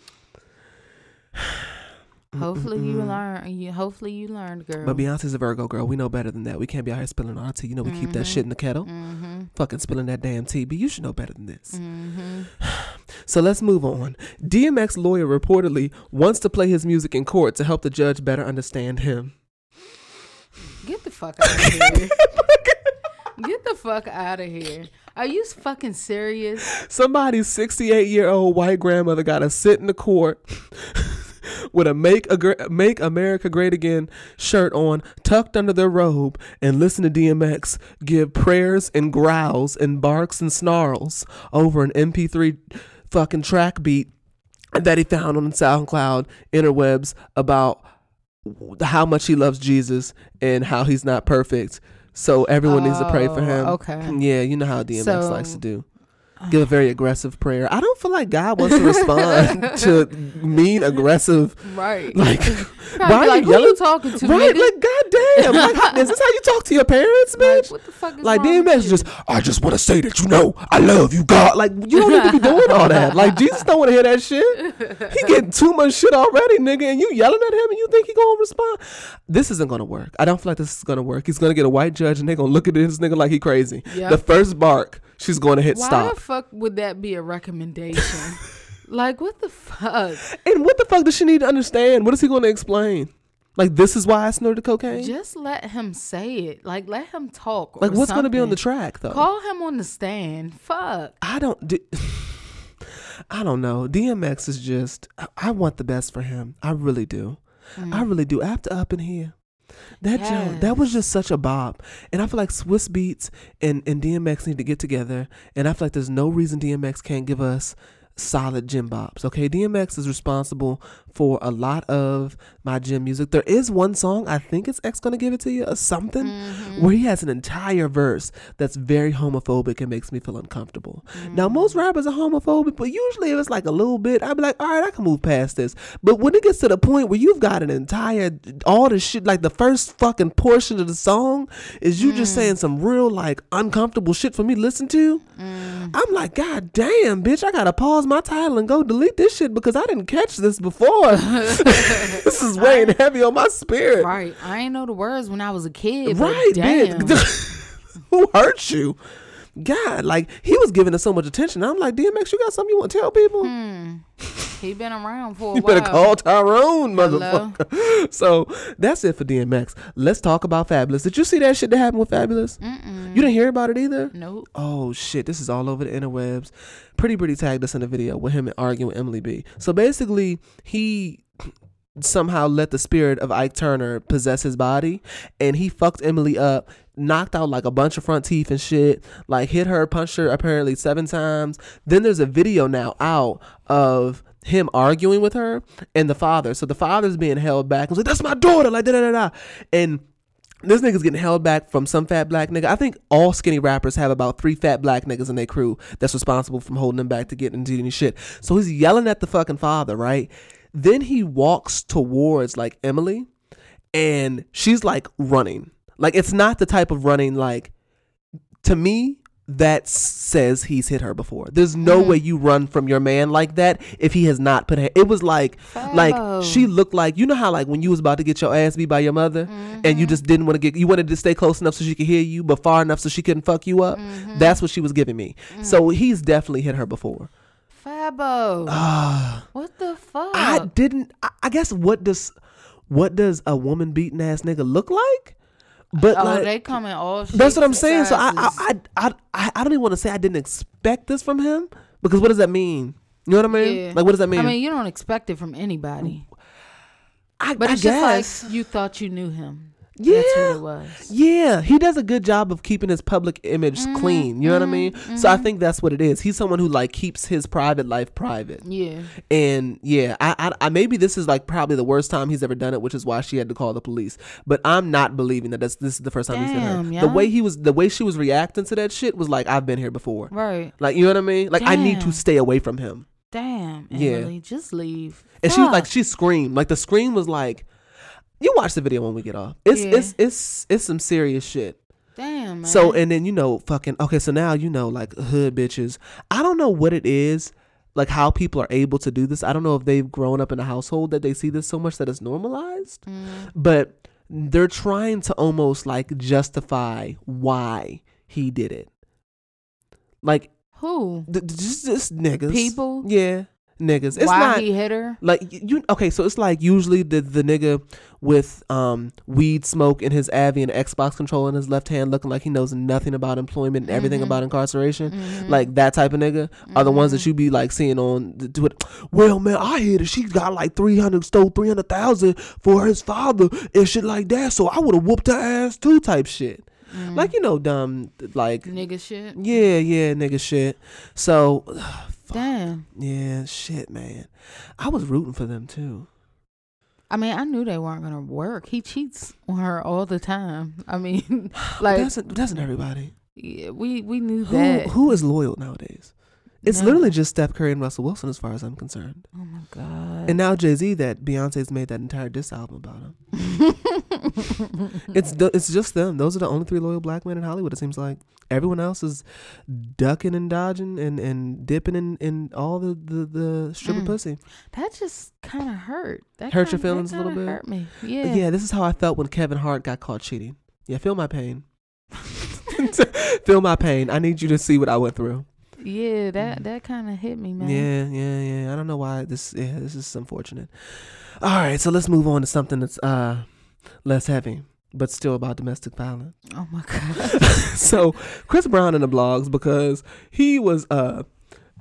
Hopefully you learn. You hopefully you learned, girl. But Beyonce's a Virgo girl. We know better than that. We can't be out here spilling our tea. You know, we keep Mm-hmm. that shit in the kettle. Fucking spilling that damn tea. But you should know better than this. Mm-hmm. So let's move on. DMX lawyer reportedly wants to play his music in court to help the judge better understand him. Get the fuck out of here. Get the fuck out of here. Are you fucking serious? Somebody's 68 year old white grandmother got to sit in the court with a make a make America great again shirt on, tucked under their robe, and listen to DMX give prayers and growls and barks and snarls over an MP3 fucking track beat that he found on SoundCloud interwebs about how much he loves Jesus and how he's not perfect. So everyone needs to pray for Oh, him. okay. Yeah, you know how DMX So- likes to do. Give a very aggressive prayer. I don't feel like God wants to respond to mean, aggressive. Right. Like, why like, are you you yelling? talking to? Right? nigga? Like, goddamn. Like, how- is this how you talk to your parents, Like, bitch? what the fuck is Like DMX you? just, I just want to say that you know I love you, God. Like you don't need to be doing all that. Like Jesus don't want to hear that shit. He getting too much shit already, nigga, and you yelling at him, and you think he gonna respond? This isn't gonna work. I don't feel like this is gonna work. He's gonna get a white judge, and they gonna look at this nigga like he crazy. Yep. The first bark, she's going to hit Why stop. Why the fuck would that be a recommendation? like, what the fuck? and what the fuck does she need to understand? What is he going to explain? Like this is why I snorted cocaine. Just let him say it. Like, let him talk. like what's going to be on the track though? Call him on the stand. Fuck. I don't. D- I don't know. DMX is just. I, I want the best for him. I really do. Mm. I really do. After up in here, that joint, that was just such a bop. And I feel like Swizz Beatz and and DMX need to get together. And I feel like there's no reason DMX can't give us solid gym bops. Okay, DMX is responsible for a lot of my gym music. There is one song I think it's X gonna give it to you or something mm-hmm. where he has an entire verse that's very homophobic and makes me feel uncomfortable. Now most mm-hmm. rappers are homophobic, but usually if it's like a little bit, I'd be like, all right, I can move past this. But when it gets to the point where you've got an entire all the shit, like the first fucking portion of the song is you just saying mm. some real like uncomfortable shit for me to listen to. Mm. I'm like, God damn, bitch, I gotta pause my title and go delete this shit because I didn't catch this before. this is weighing heavy on my spirit. Right. I ain't know the words when I was a kid. Right, Damn. Who hurt you? God, like he was giving us so much attention. I'm like, DMX, you got something you want to tell people? Hmm. He been around for a while. You while. better call Tyrone, Hello? motherfucker. So that's it for DMX. Let's talk about Fabolous. Did you see that shit that happened with Fabolous? You didn't hear about it either? Nope. Oh shit, this is all over the interwebs. Pretty Pretty tagged us in a video with him arguing with Emily B. So basically, he somehow let the spirit of Ike Turner possess his body and he fucked Emily up, knocked out like a bunch of front teeth and shit, like hit her, punched her apparently seven times. Then there's a video now out of him arguing with her and the father. So the father's being held back. He's like, That's my daughter, like da da da da. And this nigga's getting held back from some fat black nigga. I think all skinny rappers have about three fat black niggas in their crew that's responsible from holding them back to get into any shit. So he's yelling at the fucking father, right? Then he walks towards like Emily and she's like running. Like it's not the type of running like to me that says he's hit her before. There's no mm-hmm. way you run from your man like that if he has not put her. It was like like she looked like you know how like when you was about to get your ass beat by your mother and you mm-hmm. just didn't want to get you wanted to stay close enough so she could hear you but far enough so she couldn't fuck you up. Mm-hmm. That's what she was giving me. So he's definitely hit her before. Fabo. Ah. what the fuck? I didn't. I, I guess what does what does a woman beating ass nigga look like? But oh, like they come in all. that's what I'm saying. So I I. I I I don't even want to say I didn't expect this from him because what does that mean? You know what I mean? Yeah. Like what does that mean? I mean, you don't expect it from anybody. I, But I it's guess. like you thought you knew him. Yeah. That's what it was. Yeah, he does a good job of keeping his public image Mm-hmm, clean. You know what I mean? So I think that's what it is. He's someone who like keeps his private life private. Yeah. And yeah, I, I, I maybe this is like probably the worst time he's ever done it, which is why she had to call the police. But I'm not believing that that's, this is the first time he's hit her. Damn, The way he was, the way she was reacting to that shit was like, I've been here before. Right. Like you know what I mean? Like I need to stay away from him. Damn. Yeah. Just leave. And she was like, she screamed. Like the scream was like, you watch the video when we get off. It's Yeah. it's it's it's some serious shit. Damn, man. So and then you know fucking okay. So now you know like hood bitches. I don't know what it is. Like how people are able to do this. I don't know if they've grown up in a household that they see this so much that it's normalized. Mm. But they're trying to almost like justify why he did it. Like who? th- just just niggas. People? Yeah, niggas. It's Why not he hit her? like you okay so it's like usually the the nigga with um weed smoke in his Avi and Xbox controller in his left hand looking like he knows nothing about employment and everything Mm-hmm. about incarceration like that type of nigga are the ones that you be like seeing on the Twitter well man I hear that she got like 300 stole 300,000 for his father and shit like that so I would have whooped her ass too type shit Mm. like you know dumb like Nigga shit. yeah yeah nigga shit so Damn. yeah shit man I was rooting for them too I mean, I knew they weren't gonna work. He cheats on her all the time. I mean, like doesn't doesn't everybody? yeah, we we knew Who that. who is loyal nowadays? It's No. literally just Steph Curry and Russell Wilson, as far as I'm concerned. Oh my god. And now Jay Z, that Beyonce's made that entire diss album about him. it's the, it's just them. Those are the only three loyal black men in Hollywood. It seems like everyone else is ducking and dodging and, and dipping in, in all the the, the stripper Mm. pussy. that just kind of hurt. That Hurt your kinda- feelings that a little bit? Hurt me. Yeah. yeah, this is how I felt when Kevin Hart got caught cheating. Yeah, feel my pain. feel my pain. I need you to see what I went through. Yeah, that that kind of hit me, man. Yeah, yeah, yeah. I don't know why this. Yeah, this is unfortunate. All right, so let's move on to something that's uh less heavy, but still about domestic violence. Oh my god. so Chris Brown in the blogs because he was uh,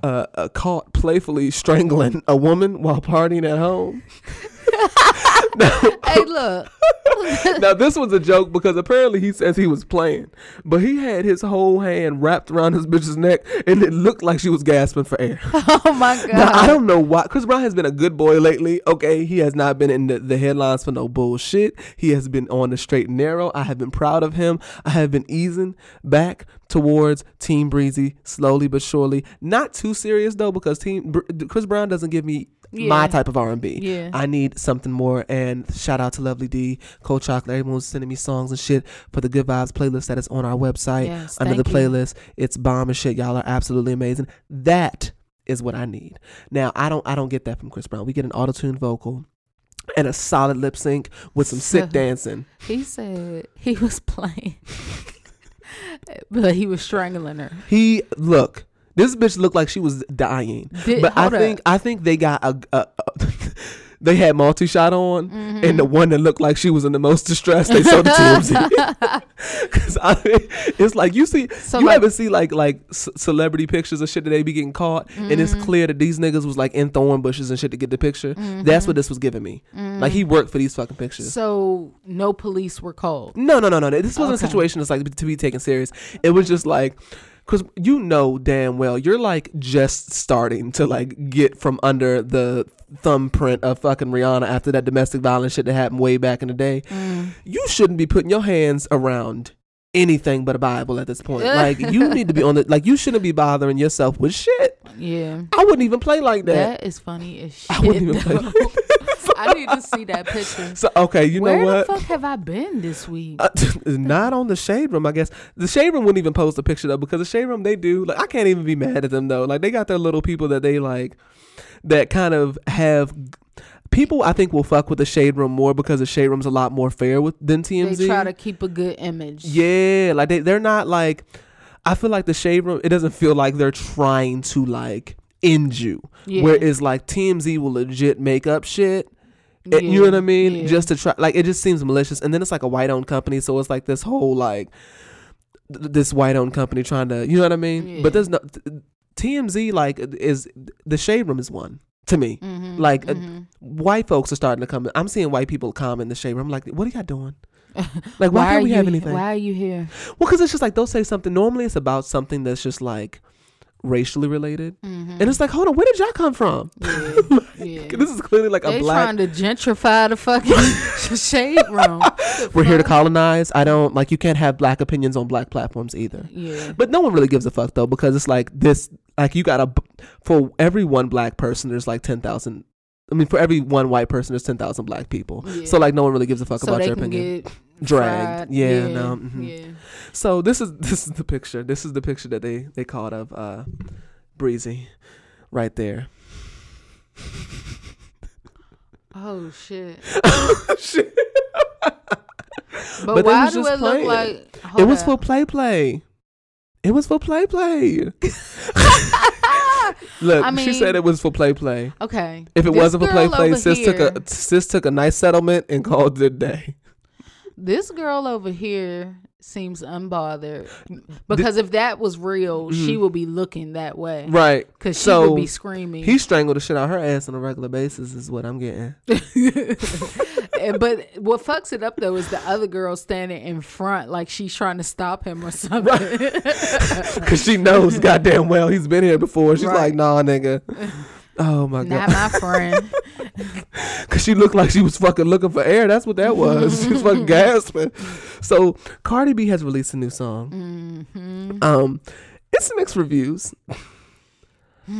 uh, uh caught playfully strangling a woman while partying at home. hey, look. now this was a joke because apparently he says he was playing, but he had his whole hand wrapped around his bitch's neck, and it looked like she was gasping for air. Oh my god. Now I don't know why. Chris Brown has been a good boy lately. Okay, he has not been in the, the headlines for no bullshit. He has been on the straight and narrow. I have been proud of him. I have been easing back towards Team Breezy slowly but surely. Not too serious though, because Team Br- Chris Brown doesn't give me my type of R and B. Yeah. I need something more. And shout out to Lovely D, Cold Chocolate. everyone's sending me songs and shit for the Good Vibes playlist that is on our website Yes, under the thank you. playlist. It's bomb and shit. Y'all are absolutely amazing. That is what I need. Now I don't I don't get that from Chris Brown. We get an auto tune vocal and a solid lip sync with some sick dancing. He said he was playing, but he was strangling her. He look. This bitch looked like she was dying. Did- but I up. think I think they got a, a, a they had multi shot on, Mm-hmm. and the one that looked like she was in the most distress, they showed the TMZ. Because I mean, it's like you see, So, you like- ever see like like c- celebrity pictures of shit that they be getting caught, and it's Mm-hmm. clear that these niggas was like in thorn bushes and shit to get the picture. That's what this was giving me. Like he worked for these fucking pictures. Mm-hmm. So no police were called. No, no, no, no. no. This wasn't Okay. a situation that's like to be taken serious. It was just like, because you know damn well you're like just starting to like get from under the thumbprint of fucking Rihanna after that domestic violence shit that happened way back in the day. Mm. You shouldn't be putting your hands around anything but a Bible at this point. like you need to be on the like you shouldn't be bothering yourself with shit. Yeah. I wouldn't even play like that. That is funny as shit. I wouldn't even play. though. I need to see that picture. So okay, you Where know what? the fuck have I been this week? Uh, not on the shade room, I guess. The shade room wouldn't even post a picture though, because the shade room they do. Like, I can't even be mad at them though. Like, they got their little people that they like, that kind of have. People, I think, will fuck with the shade room more because the shade room's a lot more fair with than TMZ. they try to keep a good image. yeah, like they they're not like. I feel like the shade room. It doesn't feel like they're trying to like end you. Yeah. Whereas like TMZ will legit make up shit. Eh, you know what I mean? yeah. Just to try, like, it just seems malicious. And then it's like a white owned company, so it's like this whole like th- this white owned company trying to, you know what I mean? Yeah. But there's no th- TMZ like is the shade room is one to me. Mhm, Like uh, mhm. white folks are starting to come. I'm seeing white people come in the shade room. I'm like, what are y'all doing? Like, why, why can't we have anything? Why are you here? Well, because it's just like they'll say something. Normally, it's about something that's just like racially related, Mhm. and it's like, hold on, where did y'all come from? Yeah, yeah. This is clearly like a They black. trying to gentrify the fucking shade room. We're here to colonize. I don't like you can't have black opinions on black platforms either. Yeah. But no one really gives a fuck though because it's like this like you got a for every one black person there's like 10,000 I mean for every one white person there's 10,000 black people. Yeah. So like no one really gives a fuck so about your opinion. Dragged. fried. Yeah, no, mhm. Yeah. So this is this is the picture. This is the picture that they they called of uh Breezy right there. Oh shit. Shit. But, But why was do just it look playing. like? It hold was up. for play play. It was for play play. Look, I mean, she said it was for play play. Okay. If it wasn't for play play, sis took a sis took a nice settlement and called it a day. This girl over here seems unbothered because if that was real, she would be looking that way. Mm-hmm. Right. Because she So would be screaming. he strangled the shit out of her ass on a regular basis is what I'm getting. But what fucks it up though is the other girl standing in front, like she's trying to stop him or something. Cause she knows goddamn well he's been here before. She's Right. like, nah, nigga. Oh my Not god. my friend. Cause she looked like she was fucking looking for air. That's what that was. she was fucking gasping. So Cardi B has released a new song. Mm-hmm. Um, it's mixed reviews.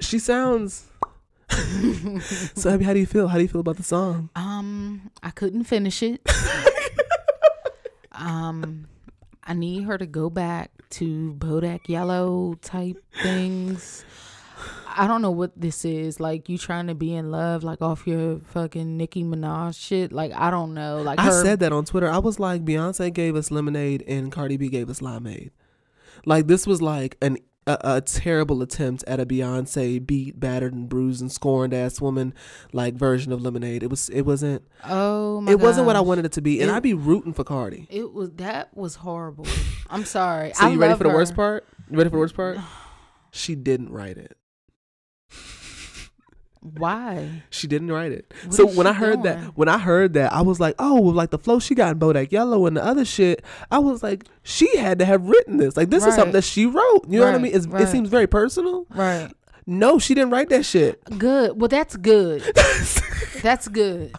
she sounds. so, Ebby, how do you feel? How do you feel about the song? Um, I couldn't finish it. um, I need her to go back to Bodak Yellow type things. I don't know what this is. Like you trying to be in love, like off your fucking Nicki Minaj shit. Like I don't know. Like I her, said that on Twitter. I was like, Beyonce gave us lemonade and Cardi B gave us limeade. Like this was like an a, a terrible attempt at a Beyonce beat, battered and bruised and scorned ass woman like version of lemonade. It was it wasn't Oh my it wasn't what I wanted it to be, and It- I'd be rooting for Cardi. It was that was horrible. I'm sorry. So I you ready for the worst part? You ready for the worst part? She didn't write it. Why? She didn't write it. What so when I heard doing? that, when I heard that, I was like, oh, well, like the flow she got in Bodak Yellow and the other shit. I was like, she had to have written this. Like this is something that she wrote. You know what I mean? It's, right. It seems very personal. Right. No, she didn't write that shit. Good. Well, that's good. that's good.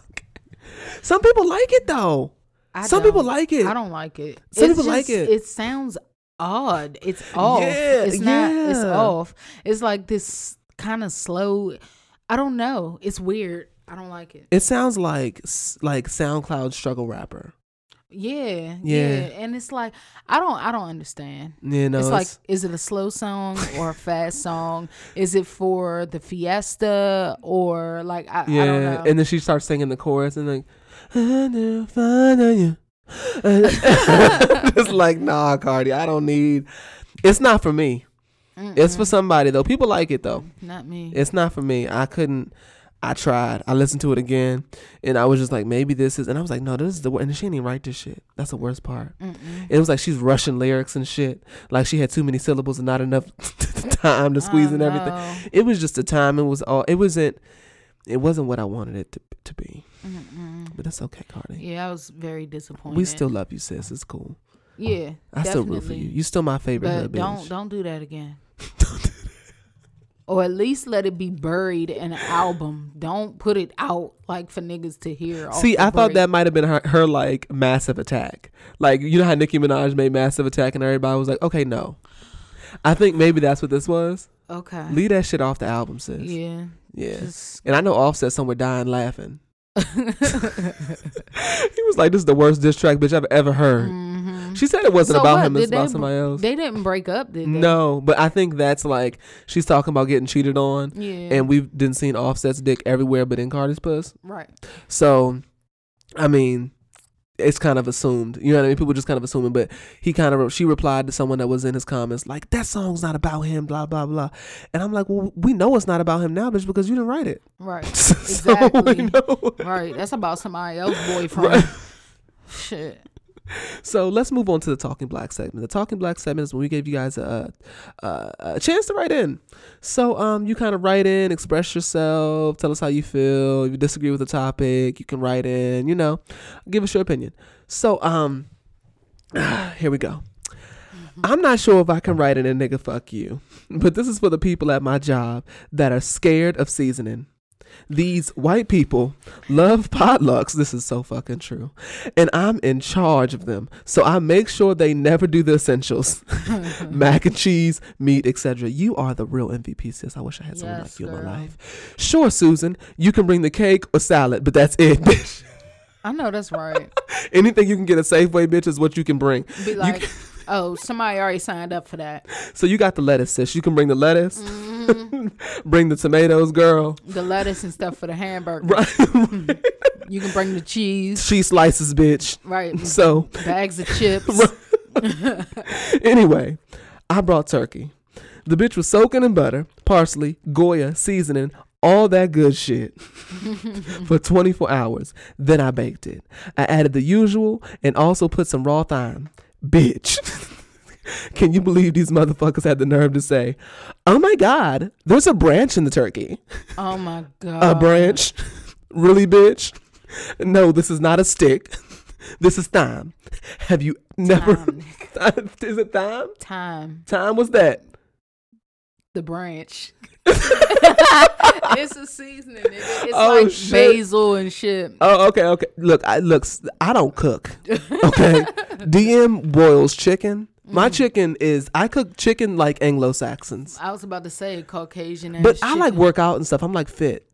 Some people like it though. I Some people like it. I don't like it. Some It's people like it. It sounds odd. It's off. Yeah, it's not. It's off. It's like this kind of slow. I don't know. It's weird. I don't like it. It sounds like like SoundCloud struggle rapper. Yeah, Yeah. yeah, and it's like I don't. I don't understand. You know, it's like, is it a slow song or a fast song? Is it for the fiesta or like I, yeah. I don't know. And then she starts singing the chorus and like, I never find you. it's like, nah, Cardi, I don't need. It's not for me. It's for somebody though. People like it though. Not me. It's not for me. I couldn't. I tried. I listened to it again, and I was just like, maybe this is. And I was like, no, this is the. wor- And she didn't even write this shit. That's the worst part. It was like she's rushing lyrics and shit. Like she had too many syllables and not enough time to squeeze Oh, in everything. no. It was just the time. It was all. It wasn't. It wasn't what I wanted it to to be. But that's okay, Cardi. Yeah, I was very disappointed. We still love you, sis. It's cool. yeah, I still root for you. You still my favorite But don't bitch. don't do that again. or at least let it be buried in an album. Don't put it out like for niggas to hear. See, I thought that might have been her, her like massive attack. Like you know how Nicki Minaj made massive attack and everybody was like, okay, no. I think maybe that's what this was. Okay. Leave that shit off the album, sis. Yeah. Yeah. Just- And I know Offset somewhere dying laughing. he was like, "This is the worst diss track, bitch, I've ever heard." She said it wasn't Mm-hmm. So about what? him; it's about somebody else. They didn't break up, did they? No, but I think that's like she's talking about getting cheated on, Yeah. and we've didn't seen Offset's dick everywhere, but in Cardi's puss. right. So, I mean, it's kind of assumed. You know what I mean? People just kind of assuming. But he kind of she replied to someone that was in his comments like, "That song's not about him." Blah blah blah. And I'm like, "Well, we know it's not about him now, bitch, because you didn't write it." Right. So we Exactly. right. That's about somebody else's boyfriend. Right. Shit. So let's move on to the Talking Black segment. The Talking Black segment is when we gave you guys a, a, a chance to write in. So um, you kind of write in, express yourself, tell us how you feel. If you disagree with the topic, you can write in. You know, give us your opinion. So um, here we go. I'm not sure if I can write in a nigga fuck you, but this is for the people at my job that are scared of seasoning. These white people love potlucks. This is so fucking true. And I'm in charge of them. So I make sure they never do the essentials mac and cheese, meat, etc. You are the real MVP, sis. I wish I had someone like you in my life. Sure, Susan, you can bring the cake or salad, but that's it, bitch. I know that's right. Anything you can get a Safeway, bitch, is what you can bring. Be like, oh, somebody already signed up for that. so you got the lettuce, sis. You can bring the lettuce, Mm-hmm. bring the tomatoes, girl. The lettuce and stuff for the hamburger. Right. You can bring the cheese. she slices, bitch. Right. So Bags of chips. anyway, I brought turkey. The bitch was soaking in butter, parsley, Goya, seasoning, all that good shit for 24 hours. Then I baked it. I added the usual and also put some raw thyme. Bitch. Can you believe these motherfuckers had the nerve to say, oh my God, there's a branch in the turkey? Oh my god. A branch? really, bitch? No, this is not a stick. This is thyme. Have you never. Time. is it thyme? Time. Time was that? The branch. it's a seasoning. It- It's Oh, like shit. basil and shit. Oh, okay, okay. Look, I look. I don't cook. Okay, DM boils chicken My chicken is I cook chicken like Anglo Saxons, I was about to say Caucasian. but I like work out and stuff. I'm like fit.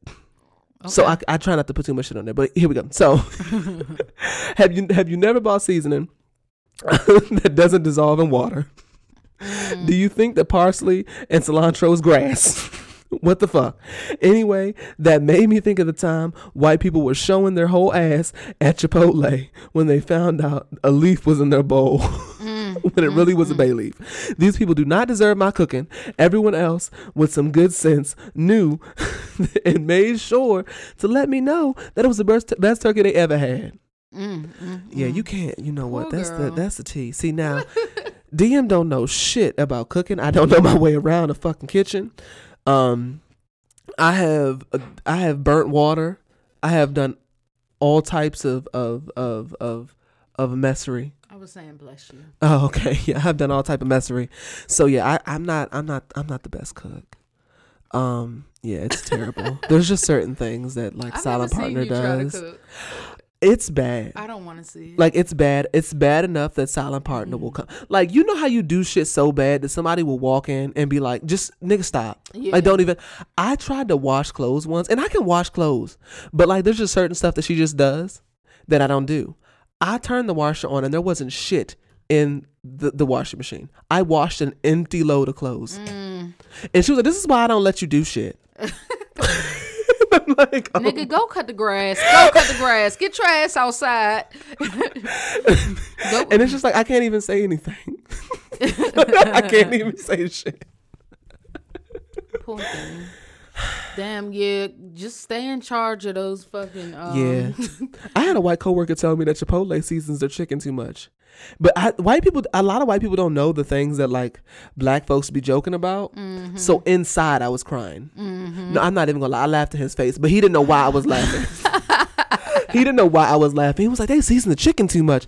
So I, I try not to put too much shit on there, but here we go. So, have you have you never bought seasoning that doesn't dissolve in water? Mm. Do you think that parsley and cilantro is grass? what the fuck? Anyway, that made me think of the time white people were showing their whole ass at Chipotle when they found out a leaf was in their bowl Mm. when it really was a bay leaf. These people do not deserve my cooking. Everyone else with some good sense knew and made sure to let me know that it was the best, best turkey they ever had. Mm, mm, Yeah, you can't. You know what? Poor That's the that's the T. See now, DM don't know shit about cooking. I don't know my way around a fucking kitchen. Um, I have uh, I have burnt water. I have done all types of of of of of messery. Was saying bless you. Oh, okay. Yeah, I've done all type of messery. So yeah, I, I'm not I'm not I'm not the best cook. Um, yeah, it's terrible. There's just certain things that like I've Silent Partner you try to does. It's bad. I don't want to see it. Like it's bad. It's bad enough that silent partner Mm. will come. Like you know how you do shit so bad that somebody will walk in and be like, "Just nigga, stop." Yeah. Like don't even. I tried to wash clothes once, and I can wash clothes, but like there's just certain stuff that she just does that I don't do. I turned the washer on, and there wasn't shit in the, the washing machine. I washed an empty load of clothes, Mm. and she was like, "This is why I don't let you do shit." I'm like, oh. Nigga, go cut the grass. Go cut the grass. Get your ass outside. and it's just like I can't even say anything. I can't even say shit. Poor thing. Damn, yeah. Just stay in charge of those fucking. Um, Yeah. I had a white coworker tell me that Chipotle seasons their chicken too much. But I, white people, a lot of white people don't know the things that like black folks be joking about. Mm-hmm. So inside, I was crying. No, I'm not even gonna lie. I laughed in his face, but he didn't know why I was laughing. he didn't know why I was laughing. He was like, "They season the chicken too much."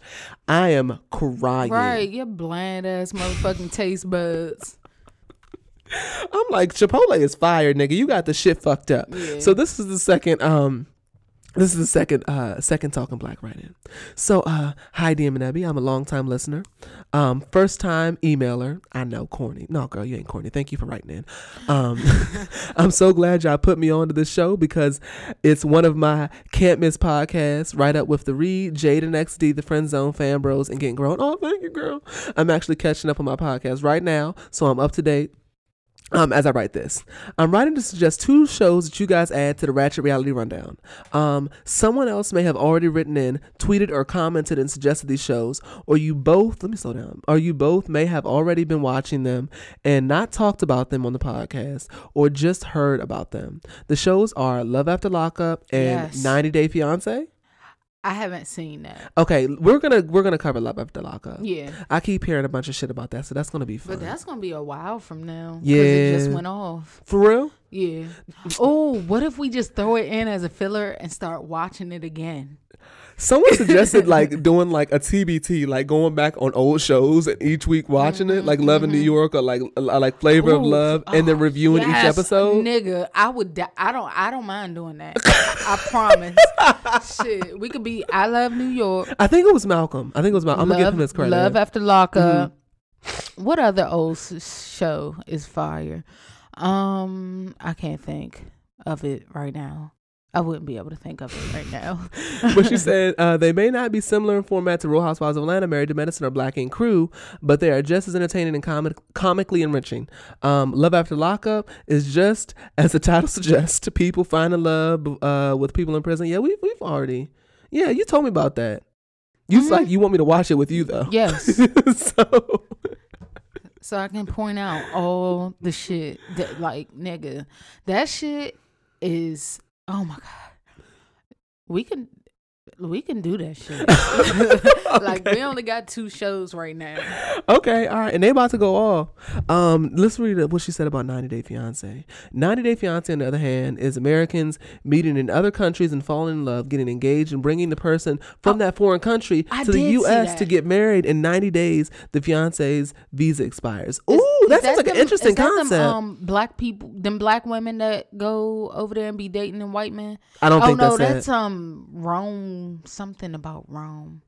I am crying. Right, your bland ass motherfucking taste buds. I'm like, Chipotle is fire, nigga. You got the shit fucked up. Yeah. So this is the second um this is the second uh second talking black write in. So uh hi DM and Ebby, I'm a long time listener. Um first time emailer. I know corny. No girl, you ain't corny. Thank you for writing in. Um I'm so glad y'all put me on to this show because it's one of my can't miss podcasts, right up with the read, Jade and XD, the friend zone fan bros, and getting grown. Oh, thank you, girl. I'm actually catching up on my podcast right now, so I'm up to date um, as I write this. I'm writing to suggest two shows that you guys add to the Ratchet Reality Rundown. Um, someone else may have already written in, tweeted, or commented and suggested these shows, or you both, let me slow down, or you both may have already been watching them and not talked about them on the podcast, or just heard about them. The shows are Love After Lockup and Yes. 90 Day Fiance. I haven't seen that. Okay, we're gonna we're gonna cover Love After Lockup. Yeah. I keep hearing a bunch of shit about that, so that's gonna be fun. But that's gonna be a while from now. Yeah. it just went off. For real? Yeah. Oh, what if we just throw it in as a filler and start watching it again? Someone suggested like doing like a TBT, like going back on old shows and each week watching it, like Love in New York or like like Flavor of Mm-hmm, Love, and then oh, reviewing each episode. Nigga, I would. di- I don't. I don't mind doing that. I promise. Shit, we could be. I love New York. I think it was Malcolm. I think it was Malcolm. I'm gonna give him his credit. Mm-hmm. Love after lockup. What other old s- show is fire? Um, I can't think of it right now. I wouldn't be able to think of it right now. but she said uh, they may not be similar in format to Real Housewives of Atlanta, Married to Medicine, or Black Ink Crew, but they are just as entertaining and comic- comically enriching. Um, love After Lockup is just as the title suggests, people finding love uh, with people in prison. Yeah, we've we've already. Yeah, you told me about that. You Mhm. like you want me to watch it with you though. yes, so so I can point out all the shit that, like, nigga, that shit is. Oh my god, we can. We can do that shit. like we only got two shows right now. okay, all right, and they about to go off. Um, let's read what she said about 90 Day Fiance. 90 Day Fiance, on the other hand, is Americans meeting in other countries and falling in love, getting engaged, and bringing the person from that foreign country I to the U.S. to get married. In 90 days, the fiance's visa expires. Ooh, Is- that is sounds like an interesting that them, concept. um, black people, them black women that go over there and be dating them white men. I don't oh think no, that's, that's um Rome. Something about Rome.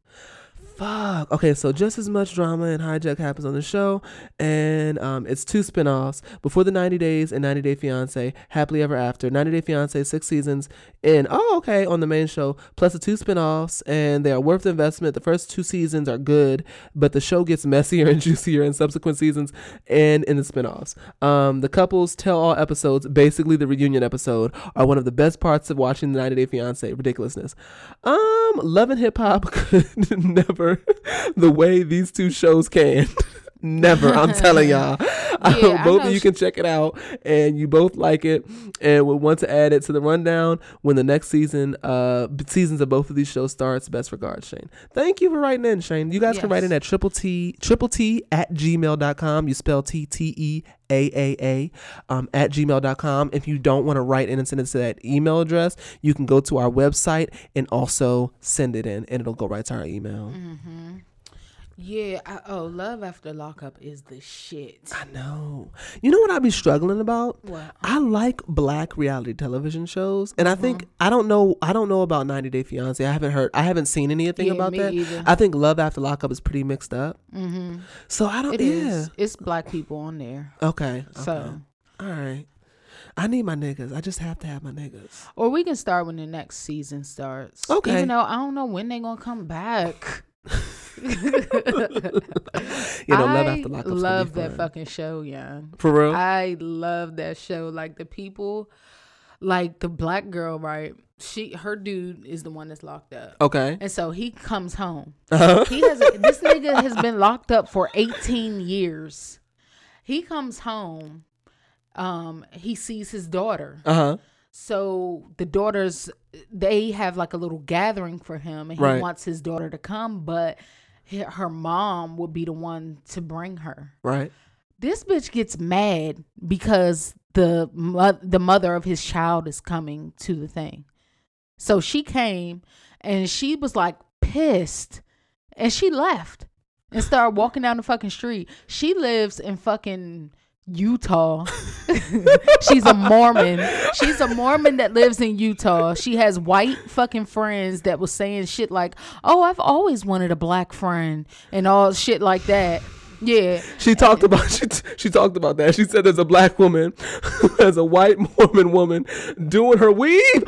Fuck. Okay, so just as much drama and hijack happens on the show, and um, it's two spin-offs. Before the 90 Days and 90 Day Fiance, Happily Ever After. 90 Day Fiance, six seasons in. Oh, okay, on the main show, plus the two spin-offs, and they are worth the investment. The first two seasons are good, but the show gets messier and juicier in subsequent seasons and in the spin-offs. Um, the couples tell all episodes, basically the reunion episode, are one of the best parts of watching the 90 Day Fiance. Ridiculousness. Um, Love and Hip Hop could never the way these two shows can. Never, I'm telling y'all. I both of you can check it out, and you both like it, and would want to add it to the rundown when the next season, uh, seasons of both of these shows starts. Best regards, Shane. Thank you for writing in, Shane. You guys can write in at triple T triple T at gmail.com. You spell T T E A A A um, at gmail.com. If you don't want to write in and send it to that email address, you can go to our website and also send it in, and it'll go right to our email. Yeah. I, oh, Love After Lockup is the shit. I know. You know what I be struggling about? What? I like black reality television shows, and I think I don't know. I don't know about 90 Day Fiance. I haven't heard. I haven't seen anything Yeah, about that. either. I think Love After Lockup is pretty mixed up. Mm-hmm. So I don't. It is. yeah. It's black people on there. Okay. So, okay. all right. I need my niggas. I just have to have my niggas. or we can start when the next season starts. Okay. Even though I don't know when they gonna come back. You know, Love After Lockup. love that fucking show, yeah. For real. I love that show. Like the people, like the black girl, right? She, her dude is the one that's locked up. okay. And so he comes home. Uh-huh. He has this nigga has been locked up for 18 years. He comes home. Um, he sees his daughter. Uh huh. So the daughters, they have like a little gathering for him, and he Right. wants his daughter to come, but her mom would be the one to bring her. Right. This bitch gets mad because the mo- the mother of his child is coming to the thing. So she came and she was like pissed and she left and started walking down the fucking street. She lives in fucking Utah. She's a Mormon. She's a Mormon that lives in Utah. She has white fucking friends that was saying shit like, "Oh, I've always wanted a black friend" and all shit like that. Yeah. She talked about she, t- she talked about that. She said there's a black woman, as a white Mormon woman, doing her weave.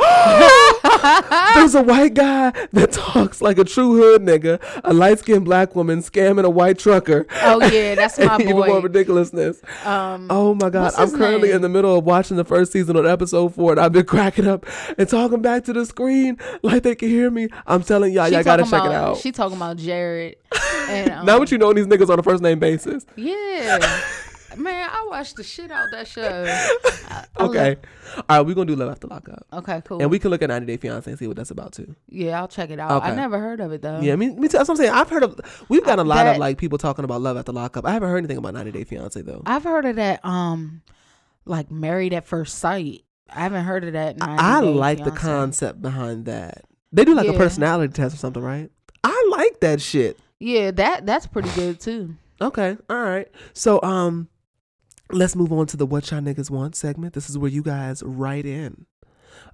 there's a white guy that talks like a true hood nigga, a light skinned black woman scamming a white trucker. Oh yeah, that's my boy. Even more ridiculousness. Um, Oh my god! I'm currently name? in the middle of watching the first season on episode four, and I've been cracking up and talking back to the screen like they can hear me. I'm telling y'all, she y'all gotta talking check it out. She talking about Jared. And, um, now what you know these niggas on a first name basis? Yeah. Man, I watched the shit out that show. I- I Okay. All right, we're gonna do Love After Lockup. okay, cool. And we can look at 90 Day Fiance and see what that's about too. yeah, I'll check it out. I never heard of it though. Yeah, me, me too. That's what I'm saying. I've heard of. We've got a lot of like people talking about Love After Lockup. I haven't heard anything about 90 Day Fiance though. I've heard of that. Um, like Married at First Sight. I haven't heard of that. 90 I Day like the concept behind that. They do like a personality test or something, right? I like that shit. Yeah, that that's pretty good too. Okay, all right. So um, let's move on to the What Y'all Niggas Want segment. This is where you guys write in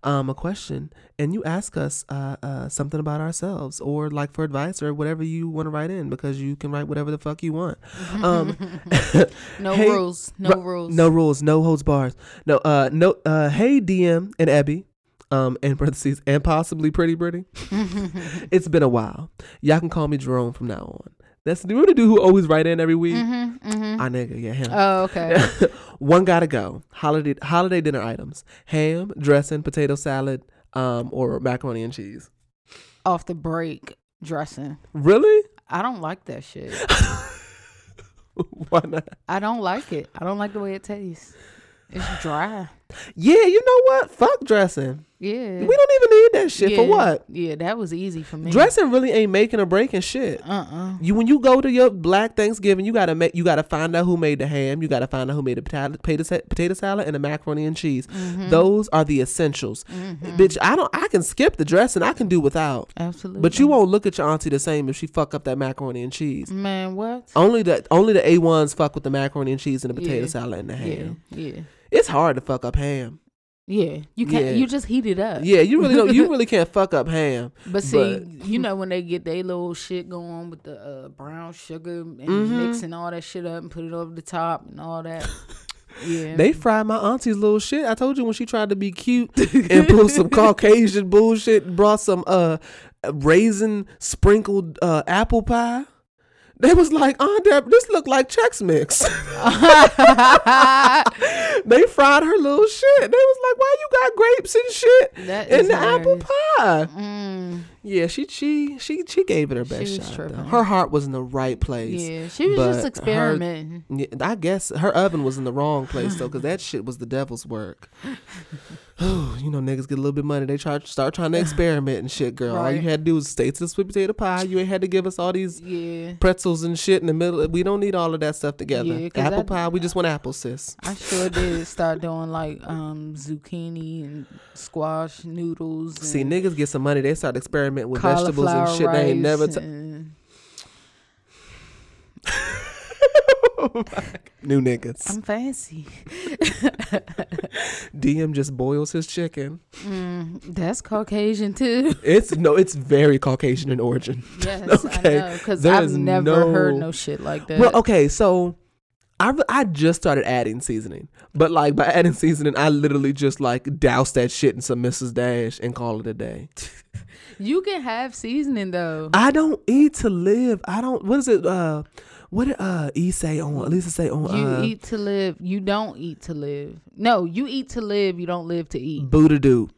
um a question and you ask us uh, uh something about ourselves or like for advice or whatever you want to write in because you can write whatever the fuck you want. Um, No Hey, rules. No Ru- rules. No rules. No holds bars. No. Uh. No. Uh. Hey, DM and Ebby. Um. In parentheses, and possibly pretty pretty. it's been a while. Y'all can call me Jerome from now on. That's the the dude who always write in every week. Mm-hmm, mm-hmm. Ah, nigga, yeah, him. Oh, okay. One gotta go. Holiday holiday dinner items: ham, dressing, potato salad, um, or macaroni and cheese. Off the break dressing. Really? I don't like that shit. Why not? I don't like it. I don't like the way it tastes. It's dry. Yeah, you know what? Fuck dressing. Yeah. We don't even need that shit for what? Yeah, that was easy for me. Dressing really ain't making or breaking shit. Uh uh You when you go to your Black Thanksgiving, you gotta make you gotta find out who made the ham. You gotta find out who made the potato potato, potato salad and the macaroni and cheese. Mm-hmm. Those are the essentials. Bitch, I don't. I can skip the dressing. I can do without. Absolutely. But you won't look at your auntie the same if she fuck up that macaroni and cheese. Man, what? Only the only the a ones fuck with the macaroni and cheese and the potato Yeah. salad and the Yeah, ham. yeah. It's hard to fuck up ham. Yeah, you can't. Yeah. You just heat it up. Yeah, you really don't. You really can't fuck up ham. But see, But- you know when they get their little shit going with the uh, brown sugar and Mm-hmm. mixing all that shit up and put it over the top and all that. Yeah, They fried my auntie's little shit. I told you when she tried to be cute and put some Caucasian bullshit, and brought some uh raisin sprinkled uh apple pie. They was like, Deb, this look like Chex Mix. they fried her little shit. They was like, why you got grapes and shit That in the apple pie? Mm, Yeah, she she she she gave it her best shot. Her heart was in the right place. yeah, she was just experimenting. Yeah, I guess her oven was in the wrong place though, because that shit was the devil's work. you know, niggas get a little bit of money. They try start trying to experiment and shit, girl. All you had to do was stay to the sweet potato pie. You ain't had to give us all these yeah, pretzels and shit in the middle. We don't need all of that stuff together. Yeah, apple that- pie, we just want apple, sis. I sure did start doing like um zucchini and squash noodles. See, niggas get some money. They start experimenting with vegetables and shit. They ain't never. T- and- New niggas. I'm fancy. DM just boils his chicken. Mm, that's Caucasian too. It's no, it's very Caucasian in origin. Yes, Okay. I know. Because I've never heard no- no shit like that. Well, okay, so I I just started adding seasoning, but like by adding seasoning, I literally just like douse that shit in some Mrs. Dash and call it a day. you can have seasoning though. I don't eat to live. I don't. What is it? Uh, what did uh E say on? Lisa say on? You uh, eat to live. You don't eat to live. No, you eat to live. You don't live to eat. Buddha do.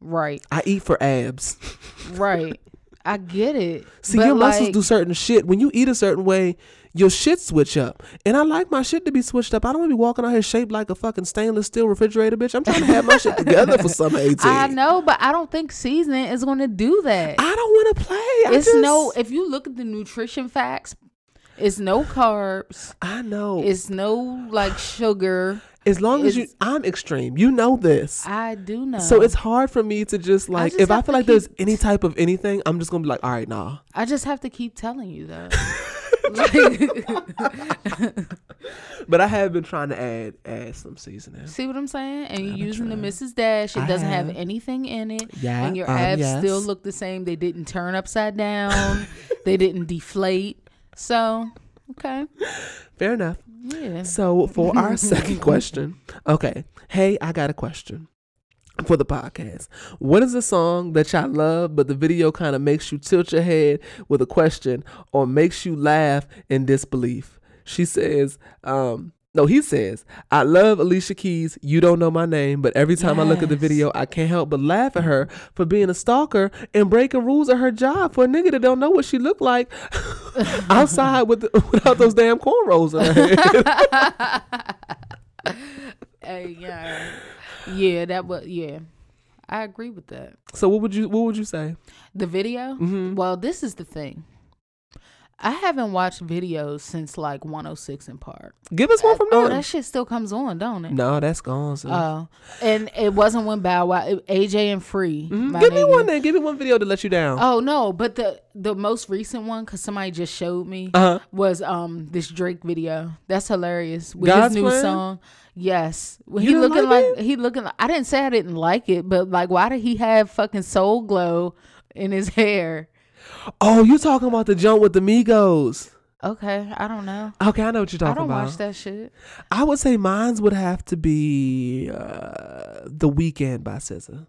Right, I eat for abs. right. I get it. See, your muscles like, do certain shit. When you eat a certain way, your shit switch up. And I like my shit to be switched up. I don't want to be walking out here shaped like a fucking stainless steel refrigerator, bitch. I'm trying to have my shit together for some 18. I know, but I don't think seasoning is going to do that. I don't want to play. I it's just, no. If you look at the nutrition facts, it's no carbs. I know. It's no like sugar. as long as you, I'm extreme. You know this. I do know. so it's hard for me to just like, just if I feel like there's any type of anything, I'm just gonna be like, all right, nah. I just have to keep telling you though. like, But I have been trying to add add some seasoning. see what I'm saying? And you're using the. Mrs. Dash. It I doesn't have have. anything in it. Yeah, And your um, abs yes. still look the same. They didn't turn upside down. they didn't deflate. So, okay. Fair enough. Yeah. So for our second question, okay. Hey, I got a question for the podcast. What is a song that y'all love, but the video kind of makes you tilt your head with a question or makes you laugh in disbelief? She says, um, no, he says, I love Alicia Keys. You don't know my name, but every time I look at the video, I can't help but laugh at her for being a stalker and breaking rules of her job for a nigga that don't know what she looked like outside with without those damn cornrows in her head. Hey, yeah. Yeah, that was yeah. I agree with that. So what would you what would you say? The video? Mm-hmm. Well, this is the thing. I haven't watched videos since like 106 & Park. Give us one from Oh, that shit still comes on, don't it? no, that's gone. Oh, and it wasn't when Bow Wow, it- AJ and Free. Mhm. my Give me one then. Give me one video to let you down. Oh no, but the the most recent one, cause somebody just showed me, Uh-huh. was um this Drake video. That's hilarious with God's his new Plan? song. Yes, Well, he looking like like, he looking. Like, I didn't say I didn't like it, but like, why did he have fucking Soul Glo in his hair? Oh, you talking about the jump with the Migos? Okay, I don't know. Okay, I know what you're talking about. I don't about. watch that shit. I would say mine's would have to be uh, the weekend by SZA.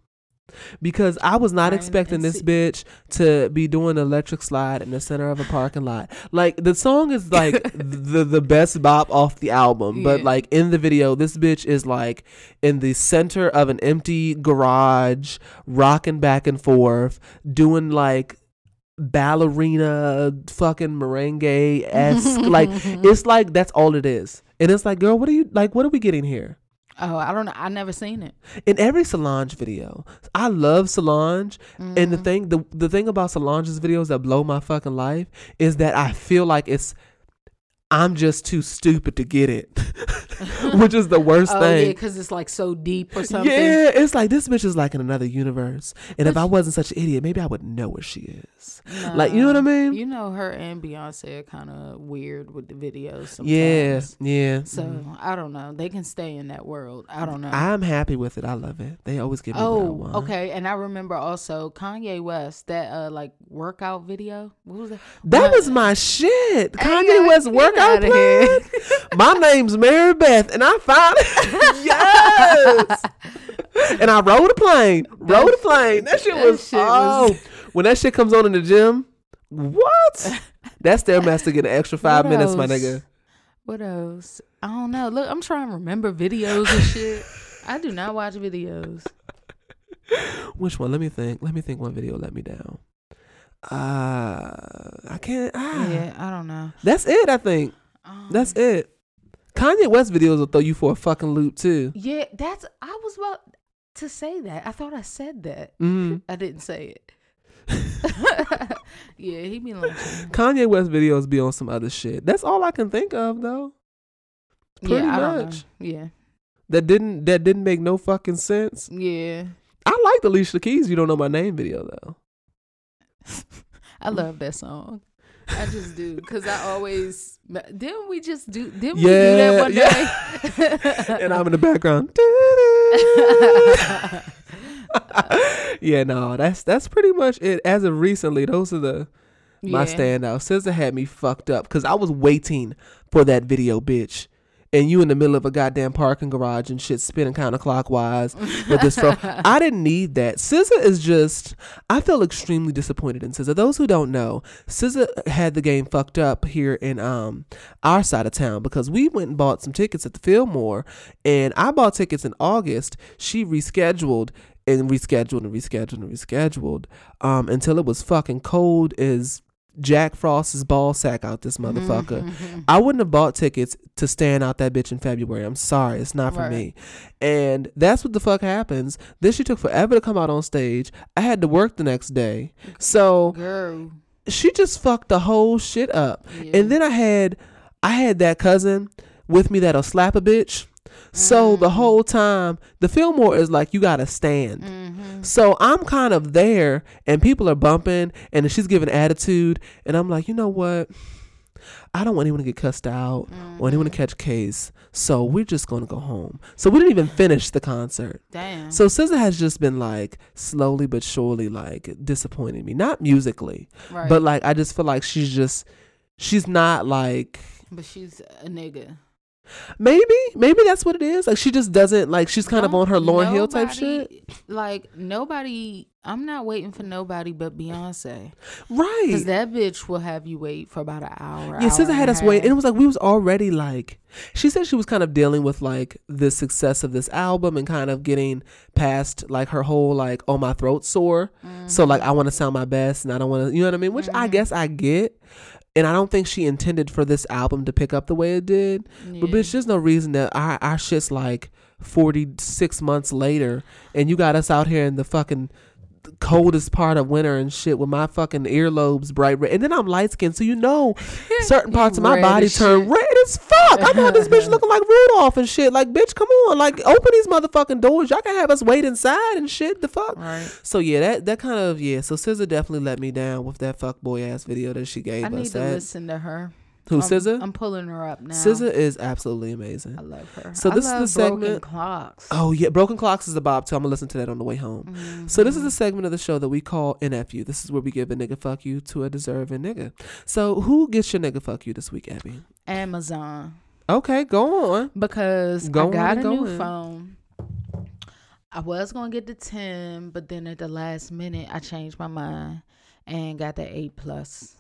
Because I was not expecting this bitch to be doing an electric slide in the center of a parking lot. Like the song is like the the best bop off the album, but like in the video, this bitch is like in the center of an empty garage, rocking back and forth, doing like ballerina fucking merengue esque. like it's like that's all it is. And it's like, girl, what are you like? What are we getting here? Oh, I don't know. I never seen it. in every Solange video, I love Solange, and the mm-hmm. thing the the thing about Solange's videos that blow my fucking life is that I feel like it's I'm just too stupid to get it. which is the worst Oh yeah, thing. because it's like so deep or something. Yeah, it's like this bitch is like in another universe. And if I wasn't such an idiot, maybe I would know where she is. Like, you know what I mean? You know, her and Beyonce are kind of weird with the videos. Sometimes. yeah, yeah. So I don't know. They can stay in that world. I don't know. I'm happy with it. I love it. They always give me what Oh, okay. And I remember also Kanye West that uh like workout video. What was that? That One- was my shit. Kanye West get workout outta here. My name's Mary Beth, and I found it. yes. and I rode a plane. Rode a plane. That shit that was shit oh. was- when that shit comes on in the gym, what? That stairmaster get an extra five What minutes, my nigga. What else? I don't know. Look, I'm trying to remember videos and shit. I do not watch videos. Which one? Let me think. Let me think. One video let me down. Uh, I can't. Ah. Yeah, I don't know. That's it. I think Um, that's it. Kanye West videos will throw you for a fucking loop too. yeah. That's. I was about to say that. I thought I said that. hmm I didn't say it. yeah, he be like, Kanye West videos be on some other shit. That's all I can think of though. Pretty yeah, I don't know. much. Yeah, That didn't that didn't make no fucking sense. yeah. I like the Alicia Keys. You don't know my name video though. I love that song. I just do because I always didn't we just do didn't Yeah, we do that one day? and I'm in the background. yeah, no, that's that's pretty much it. As of recently, those are the my Yeah. standouts. SZA had me fucked up because I was waiting for that video, bitch. And you in the middle of a goddamn parking garage and shit spinning counterclockwise with this fro. I didn't need that. SZA is just. I feel extremely disappointed in SZA. Those who don't know, SZA had the game fucked up here in um our side of town because we went and bought some tickets at the Fillmore, and I bought tickets in August. She rescheduled and rescheduled and rescheduled and rescheduled um until it was fucking cold as Jack Frost's ball sack out this motherfucker. Mm-hmm. I wouldn't have bought tickets to stand out that bitch in February. I'm sorry, it's not for me. And that's what the fuck happens. Then she took forever to come out on stage. I had to work the next day. So Girl, she just fucked the whole shit up. Yeah. And then I had I had that cousin with me that'll slap a bitch. So Mm. the whole time, the Fillmore is like you gotta stand. Mm-hmm. So I'm kind of there, and people are bumping, and she's giving attitude, and I'm like, you know what? I don't want anyone to get cussed out or anyone Mm-hmm. to catch case. So we're just gonna go home. So we didn't even finish the concert. damn. So SZA has just been like slowly but surely like disappointing me. Not musically, right. but like I just feel like she's just she's not like but she's a nigga. Maybe maybe that's what it is. Like she just doesn't like she's kind of on her Lauryn Hill type shit. Like nobody, I'm not waiting for nobody but Beyonce, Right. because that bitch will have you wait for about an hour. Yeah, hour I had us wait, and it was like we was already like. She said she was kind of dealing with like the success of this album and kind of getting past like her whole like oh my throat sore, so like I mm-hmm. want to sound my best and I don't want to you know what I mean, which I mm-hmm. guess I get, and I don't think she intended for this album to pick up the way it did, but Yeah. bitch, there's no reason that our our shit's like forty six months later, and you got us out here in the fucking coldest part of winter and shit with my fucking earlobes bright red. And then I'm light skinned, so you know certain parts of my body turn shit. red as fuck. I'm out this bitch looking like Rudolph and shit. Like, bitch, come on. Like, open these motherfucking doors. Y'all can have us wait inside and shit. The fuck? Right. So yeah, that that kind of yeah. So SZA definitely let me down with that fuck boy ass video that she gave I us. need to That- listen to her. Who SZA? I'm pulling her up now. SZA is absolutely amazing. I love her. So this is the Broken segment- Clocks. Oh yeah, Broken Clocks is the Bob too. I'm gonna listen to that on the way home. Mm-hmm. So this is a segment of the show that we call NFU. This is where we give a nigga fuck you to a deserving nigga. So who gets your nigga fuck you this week, Ebby? Amazon Okay, go on. because Go I got a go new in. phone. I was gonna get the ten, but then at the last minute I changed my mind and got the eight plus,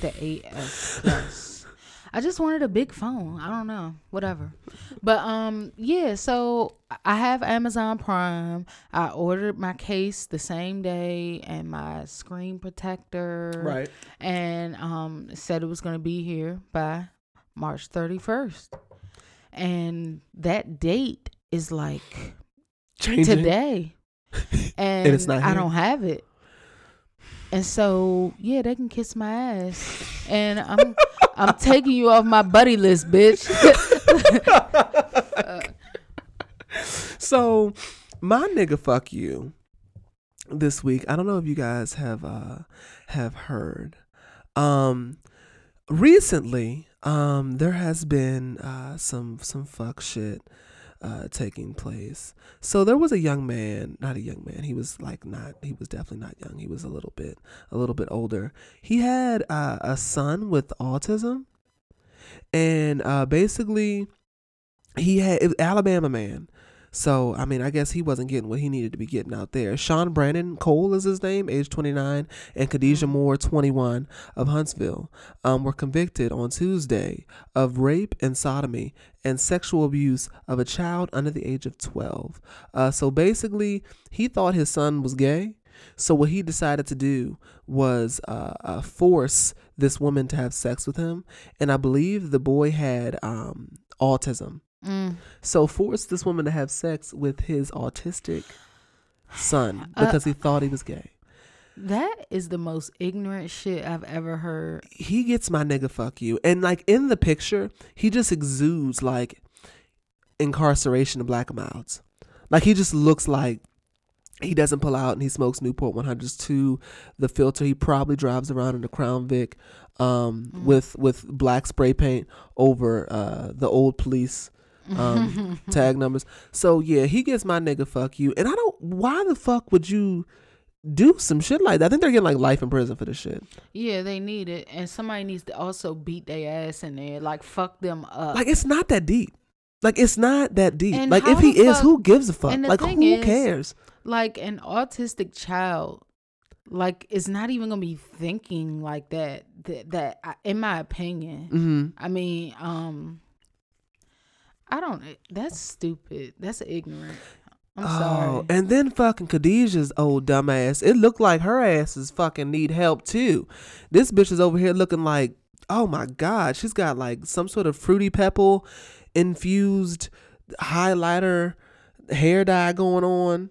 the eight S plus. I just wanted a big phone. I don't know, whatever. But um, yeah. So I have Amazon Prime. I ordered my case the same day and my screen protector. Right. And um said it was going to be here by March 31st. And that date is like Changing. today. And, it's not I don't have it. And so, yeah, they can kiss my ass. And I'm I'm taking you off my buddy list, bitch. so my nigga fuck you this week. I don't know if you guys have uh have heard. Um recently, um there has been uh some some fuck shit uh taking place. So there was a young man, not a young man. He was like not he was definitely not young. He was a little bit a little bit older. He had uh, a son with autism and uh basically he had Alabama man. So I mean, I guess he wasn't getting what he needed to be getting out there. Sean Brandon Cole is his name, age 29, and Khadijah Moore, 21, of Huntsville, um, were convicted on Tuesday of rape and sodomy and sexual abuse of a child under the age of 12. Uh, so basically, he thought his son was gay. So what he decided to do was uh, uh, force this woman to have sex with him, and I believe the boy had um, autism. Mm. So forced this woman to have sex with his autistic son Uh, because he thought he was gay. That is the most ignorant shit I've ever heard. He gets my nigga fuck you. And like in the picture, he just exudes like incarceration of black mouths. Like he just looks like he doesn't pull out and he smokes Newport 100s to the filter. He probably drives around in a Crown Vic um, with with black spray paint over uh, the old police um, tag numbers. So yeah, he gets my nigga fuck you. And I don't. Why the fuck would you do some shit like that? I think they're getting like life in prison for this shit. Yeah, they need it, and somebody needs to also beat their ass in there, like fuck them up. Like it's not that deep. Like it's not that deep. And like if he the is, who gives a fuck? Like who is- cares? like an autistic child like is not even gonna be thinking like that that, that I- in my opinion hmm i mean um i don't eh, that's stupid that's ignorant i'm Oh, sorry and then fucking Khadijah's old dumbass. It looked like her ass is fucking need help too. This bitch is over here looking like, oh my god, she's got like some sort of fruity pebble infused highlighter hair dye going on.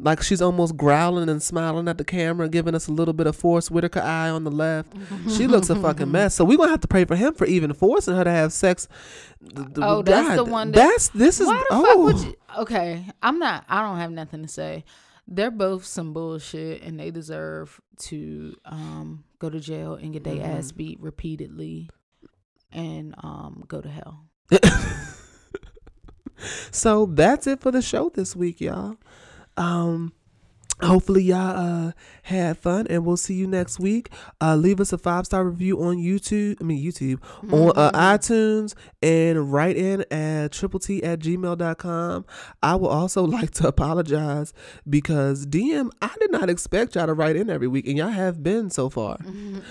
Like she's almost growling and smiling at the camera, giving us a little bit of Forest Whitaker eye on the left. She looks a fucking mess. So we're gonna have to pray for him for even forcing her to have sex. Oh, that's the one that- That's this is. oh, you okay i'm not i don't have nothing to say they're both some bullshit and they deserve to um go to jail and get their Mm-hmm. ass beat repeatedly and um go to hell So that's it for the show this week, y'all. Um hopefully y'all uh had fun and we'll see you next week. Uh leave us a five star review on YouTube, I mean YouTube, on uh, iTunes and write in at triple T at gmail.com. I will also like to apologize because DM I did not expect y'all to write in every week and y'all have been so far.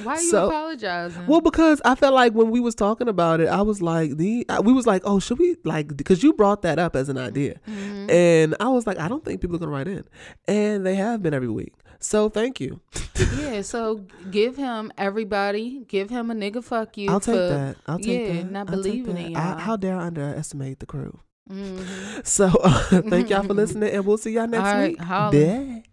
why are you So- apologizing Well, because I felt like when we was talking about it, I was like, the we was like, oh, should we like? Because you brought that up as an idea, Mm-hmm. and I was like, I don't think people are gonna write in, and they have been every week. So thank you. yeah, so give him everybody, give him a nigga fuck you. I'll take for, that. I'll take yeah, that. not I'll believing in y'all. how dare I underestimate the crew? Mhm. So uh, thank y'all for listening, and we'll see y'all next All right, week. holla. Bye.